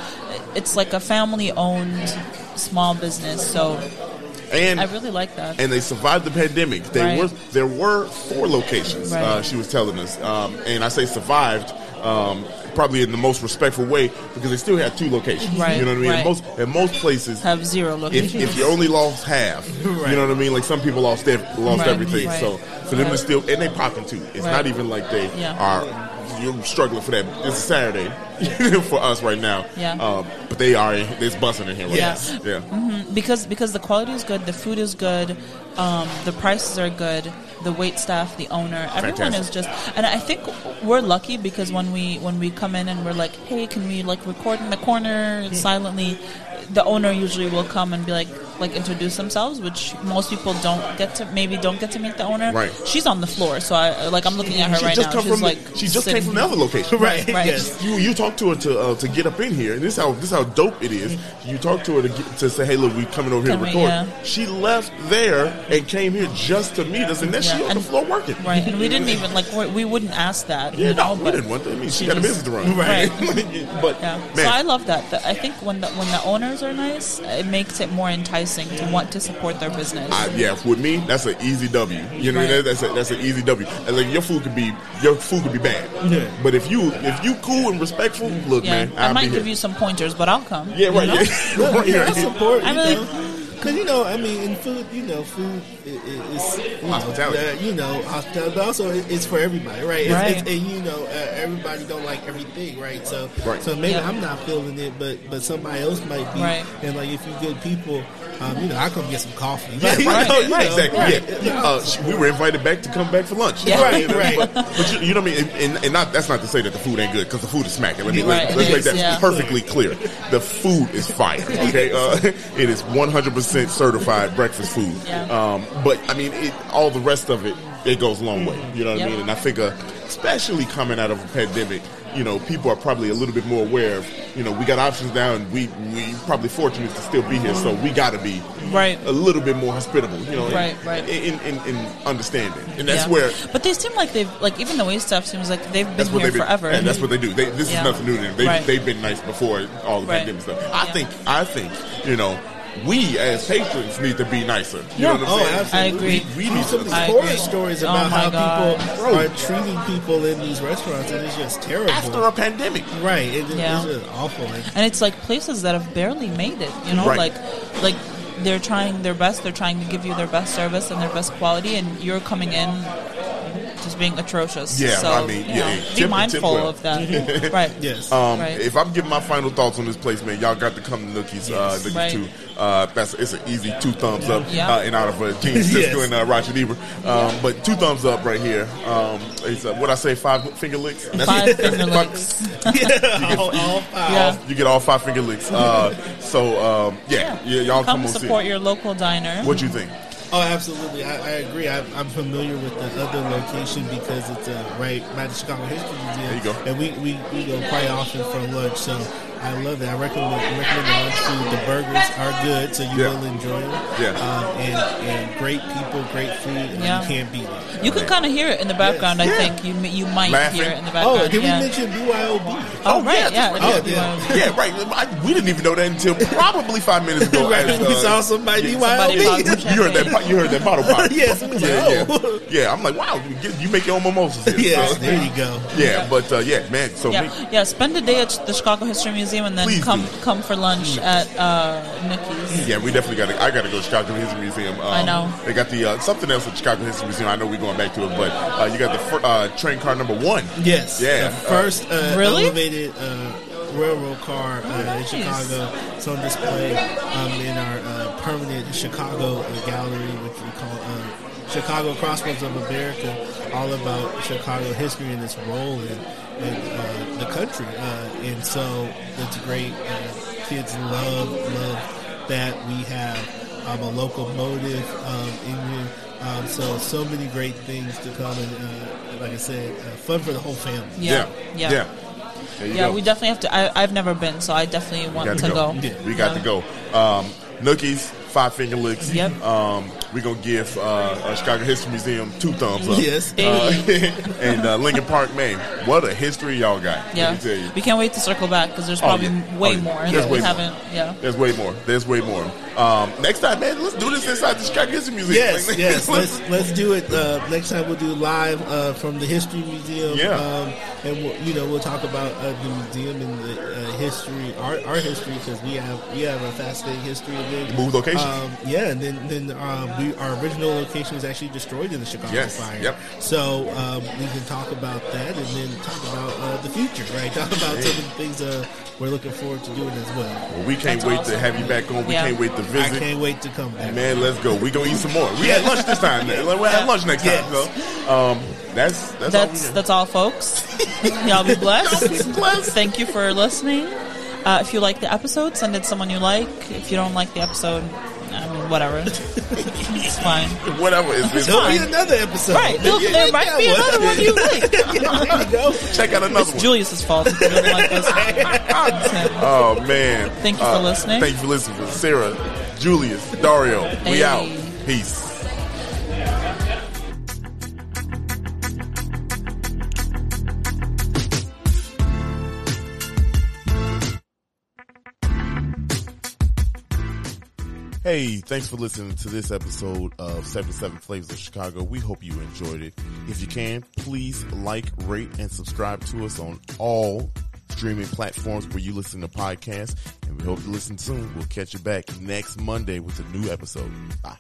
S2: it's like a family owned small business. So
S1: And
S2: I really like that.
S1: and they survived the pandemic. They
S2: Right.
S1: were there were four locations.
S2: Right.
S1: Uh, she was telling us, um, and I say survived. Um, probably in the most respectful way because they still had two locations.
S2: Right,
S1: You know what I mean?
S2: right.
S1: In most in most places,
S2: have zero locations.
S1: if you only lost half, <laughs> you know what I mean? Like some people lost ev- lost
S2: Right,
S1: everything.
S2: right.
S1: So for them to still and they popping too. It's
S2: Right.
S1: not even like they
S2: Yeah.
S1: are. You're struggling for that. It's a Saturday <laughs> for us right now.
S2: Yeah.
S1: Um, but they are. It's busting in here. Right
S2: Yes.
S1: now. Yeah.
S2: because because the quality is good, the food is good, um, the prices are good. the wait staff, the owner, everyone
S1: Fantastic.
S2: is just. And I think we're lucky because when we when we come in and we're like, hey, can we like record in the corner silently? The owner usually will come and be like like introduce themselves, which most people don't get to maybe don't get to meet the owner.
S1: Right.
S2: She's on the floor, so I like I'm looking at her
S1: she
S2: right
S1: just
S2: now.
S1: come
S2: She's
S1: from
S2: like
S1: she just came from another location. <laughs>
S3: Right.
S2: Right.
S3: Yes.
S1: You you talk to her to uh, to get up in here, and this how this how dope it is. You talk to her to get, to say, "Hey, look, we coming over here to record."
S2: yeah.
S1: She left there and came here just to meet us, and then she
S2: Yeah,
S1: on
S2: and-
S1: the floor working.
S2: Right, and we <laughs> didn't even like we wouldn't ask that.
S1: Yeah,
S2: you know,
S1: no, we didn't want that. I mean, she,
S2: she
S1: got a business to run.
S2: Right. <laughs>
S1: but
S2: Yeah.
S1: man,
S2: So I love that. That- I think when the when the owners are nice, it makes it more enticing to want to support their business.
S1: I, yeah, with me, that's an easy W. You know,
S2: Right.
S1: that, that's a, that's an easy W. And like your food could be your food could be bad,
S3: Yeah.
S1: but if you if you cool and respectful, look,
S2: yeah,
S1: man,
S2: I
S1: I'll
S2: might
S1: be
S2: give
S1: here.
S2: you some pointers, but I'll come.
S1: Yeah, right.
S2: you know?
S1: Yeah, <laughs> right.
S3: Yeah,
S1: right. <laughs>
S3: support.
S2: I
S3: You
S2: really-
S3: know, because you know, I mean, in food, you know, food i- i- is you know,
S1: Hospitality.
S3: uh, you know, hospitality, but also it's for everybody, right? It's,
S2: Right.
S3: It's, and you know, uh, everybody don't like everything, right? So,
S1: Right.
S3: so maybe
S2: Yeah.
S3: I'm not feeling it, but but somebody else might be.
S2: Right.
S3: And like, if you good people, um, you know, I come get some coffee.
S1: Right,
S3: You
S1: right,
S3: you know,
S1: exactly.
S3: right.
S1: Yeah, uh, we were invited back to come back for lunch.
S2: Yeah.
S3: Right,
S1: You know,
S3: right.
S1: But, but you, you know what I mean. And, and, and not that's not to say that the food ain't good because the food is smacking. Let me
S2: Right,
S1: let,
S2: it
S1: let's make that
S2: yeah.
S1: perfectly clear. The food is fire. Okay, uh, <laughs> it is 100 percent certified breakfast food.
S2: Yeah.
S1: Um, but I mean, it, all the rest of it, it goes a long way. You know what I mean? And I think, uh, especially coming out of a pandemic. You know, people are probably a little bit more aware of. You know, we got options now, and we we probably fortunate to still be here. So we got to be
S2: Right.
S1: a little bit more hospitable, you know, in-
S2: Right, right.
S1: in, in, in understanding, and that's
S2: Yeah.
S1: where
S2: But they seem like they've like even the wait staff seems like they've been here
S1: they've been,
S2: forever.
S1: and that's what they do. They, this
S2: Yeah.
S1: is nothing new to them. They,
S2: Right.
S1: They've been nice before all the
S2: Right.
S1: pandemic stuff. I
S2: Yeah.
S1: think, I think, you know, we as patrons need to be nicer. You
S2: Yeah.
S1: know what I'm
S3: Oh,
S1: saying?
S3: absolutely.
S2: I agree.
S1: We, we need
S3: Some of these horror stories
S2: Oh
S3: about
S2: my
S3: how
S2: God.
S3: people
S1: Bro.
S3: are treating people in these restaurants, and it's just terrible.
S1: After a pandemic,
S3: right, it,
S2: Yeah.
S3: it's just awful. And
S2: and it's like places that have barely made it. You know,
S1: Right.
S2: like like they're trying their best. They're trying to give you their best service and their best quality, and you're coming in just being atrocious.
S1: Yeah,
S2: so,
S1: I mean,
S2: you
S1: yeah,
S2: know,
S1: tip-
S2: be
S1: tip
S2: mindful
S1: well.
S2: of that. <laughs> right.
S3: Yes.
S1: Um,
S2: Right.
S1: If I'm giving my final thoughts on this place, man, y'all got to come to Nookie's. Uh, Nookie's
S2: Right.
S1: too. Uh, that's it's an easy two thumbs up.
S2: Yeah.
S1: Uh, and out of uh, Gene Cisco <laughs>
S3: Yes.
S1: and uh, Roger Deaver. Um, But two thumbs up right here. Um, it's uh, what I say, five finger licks. That's-
S2: Five finger licks. <laughs>
S3: yeah, all, all five.
S2: Yeah.
S1: You get all five finger licks. Uh, so um, yeah, yeah, y'all come,
S2: Come
S1: on
S2: support
S1: see.
S2: your local diner.
S1: What do you think?
S3: Oh, absolutely. I, I agree. I, I'm familiar with the other location because it's uh, right by the Chicago History Museum.
S1: There you go.
S3: And we, we, we go quite often for lunch. So I love that. I recommend, recommend the lunch food. The burgers are good, so you
S1: Yeah.
S3: will enjoy them.
S1: Yeah.
S3: Um, and, and great people, great food, and
S2: Yeah.
S3: you can't beat it.
S2: You can kind of hear it in the background.
S1: Yeah.
S2: I think you you might
S1: Laughing.
S2: hear it in the background.
S3: Oh,
S2: background.
S3: did
S2: yeah.
S3: we mention BYOB?
S2: Oh, right,
S1: yeah,
S2: yeah,
S3: right.
S2: is.
S3: Yeah,
S1: Yeah, right. I, we didn't even know that until probably five minutes ago. <laughs>
S3: Right,
S1: as,
S3: we
S1: uh,
S3: saw somebody
S2: Somebody
S3: BYOB.
S2: popped <laughs>
S1: you heard that? You heard that bottle pop? <laughs>
S3: Yes,
S1: yeah,
S3: like,
S1: yeah,
S3: oh.
S1: yeah. I'm like, wow, you, get, you make your own mimosas here.
S3: yes,
S1: So,
S3: there you go.
S1: yeah, but uh, yeah, man. So
S2: Yeah, yeah. Spend a day at the Chicago History Museum and then
S1: Please
S2: come
S1: do.
S2: come for lunch at uh, Nikki's.
S1: Yeah, we definitely got to. I got to go to Chicago History Museum. Um,
S2: I know.
S1: they got the uh, something else at Chicago History Museum. I know we're going back to it, but uh, you got the fir- uh, train car number one.
S3: Yes.
S1: Yeah.
S3: The first uh,
S2: Really?
S3: elevated uh, railroad car uh, in Chicago. It's on display um, in our uh, permanent Chicago uh, gallery, which we call uh, Chicago Crossroads of America, all about Chicago history and its role in, in uh, the country. Uh, and so it's great. Uh, kids love love that we have um, a locomotive um, in um, so so many great things to come and uh, like I said, uh, fun for the whole family.
S2: Yeah,
S1: yeah.
S2: yeah.
S1: There you
S2: Yeah,
S1: go.
S2: we definitely have to. I, I've never been, so I definitely want
S1: gotta
S2: to
S1: go.
S2: go.
S3: Yeah.
S1: We got
S2: Yeah.
S1: to go. Um, Nookies, five finger licks.
S2: Yep.
S1: Um, we're gonna give uh, Chicago History Museum two thumbs up.
S3: Yes.
S1: Uh, <laughs> and uh, Lincoln Park, man, what a history y'all got. Let
S2: Yeah,
S1: me tell you.
S2: we can't wait to circle back because there's
S1: Oh,
S2: probably
S1: yeah.
S2: way
S1: Oh, yeah.
S2: more
S1: There's
S2: that we
S1: way more.
S2: haven't. Yeah.
S1: There's way more. There's way more. Um, next time, man, let's do this inside the Chicago History Museum.
S3: Yes,
S1: Like, <laughs>
S3: yes. Let's let's do it. Uh, next time we'll do live uh, from the History Museum.
S1: Yeah.
S3: Um, and we'll, you know we'll talk about uh, the museum and the uh, history, our, our history, because we have we have a fascinating history.
S1: Move location.
S3: Um, yeah, and then then um, we, our original location was actually destroyed in the Chicago
S1: Yes,
S3: fire.
S1: yep.
S3: So um, we can talk about that and then talk about uh, the future, right? <laughs> Talk about some of the things uh, we're looking forward to doing as well.
S1: Well, we can't
S2: That's
S1: wait
S2: awesome.
S1: to have you back on. We
S2: Yeah.
S1: can't wait to
S3: I
S1: visit.
S3: can't wait to come back.
S1: Man, let's go. We gonna eat some more. We had lunch this time. man. We'll have lunch next time. So, um, that's that's, all we
S2: That's
S1: got.
S2: that's all, folks. <laughs> Y'all be blessed. Thank you for listening. Uh, if you like the episode, send it to someone you like. If you don't like the episode, I mean, whatever. it's fine.
S1: whatever. It's, it's
S3: There'll be another episode.
S2: Right. There,
S3: You
S2: there might
S3: that
S2: be another one you like. <laughs>
S3: there you go.
S1: check out another one.
S2: Julius's fault. if you didn't like this. It's. <laughs>
S1: Oh man!
S2: Thank you for
S1: Uh,
S2: listening.
S1: Thank you for listening. Sarah, Julius, Dario, we out. Peace. Hey, thanks for listening to this episode of 77 Flavors of Chicago. We hope you enjoyed it. If you can, please like, rate, and subscribe to us on all streaming platforms where you listen to podcasts. And we hope to listen soon. We'll catch you back next Monday with a new episode. Bye.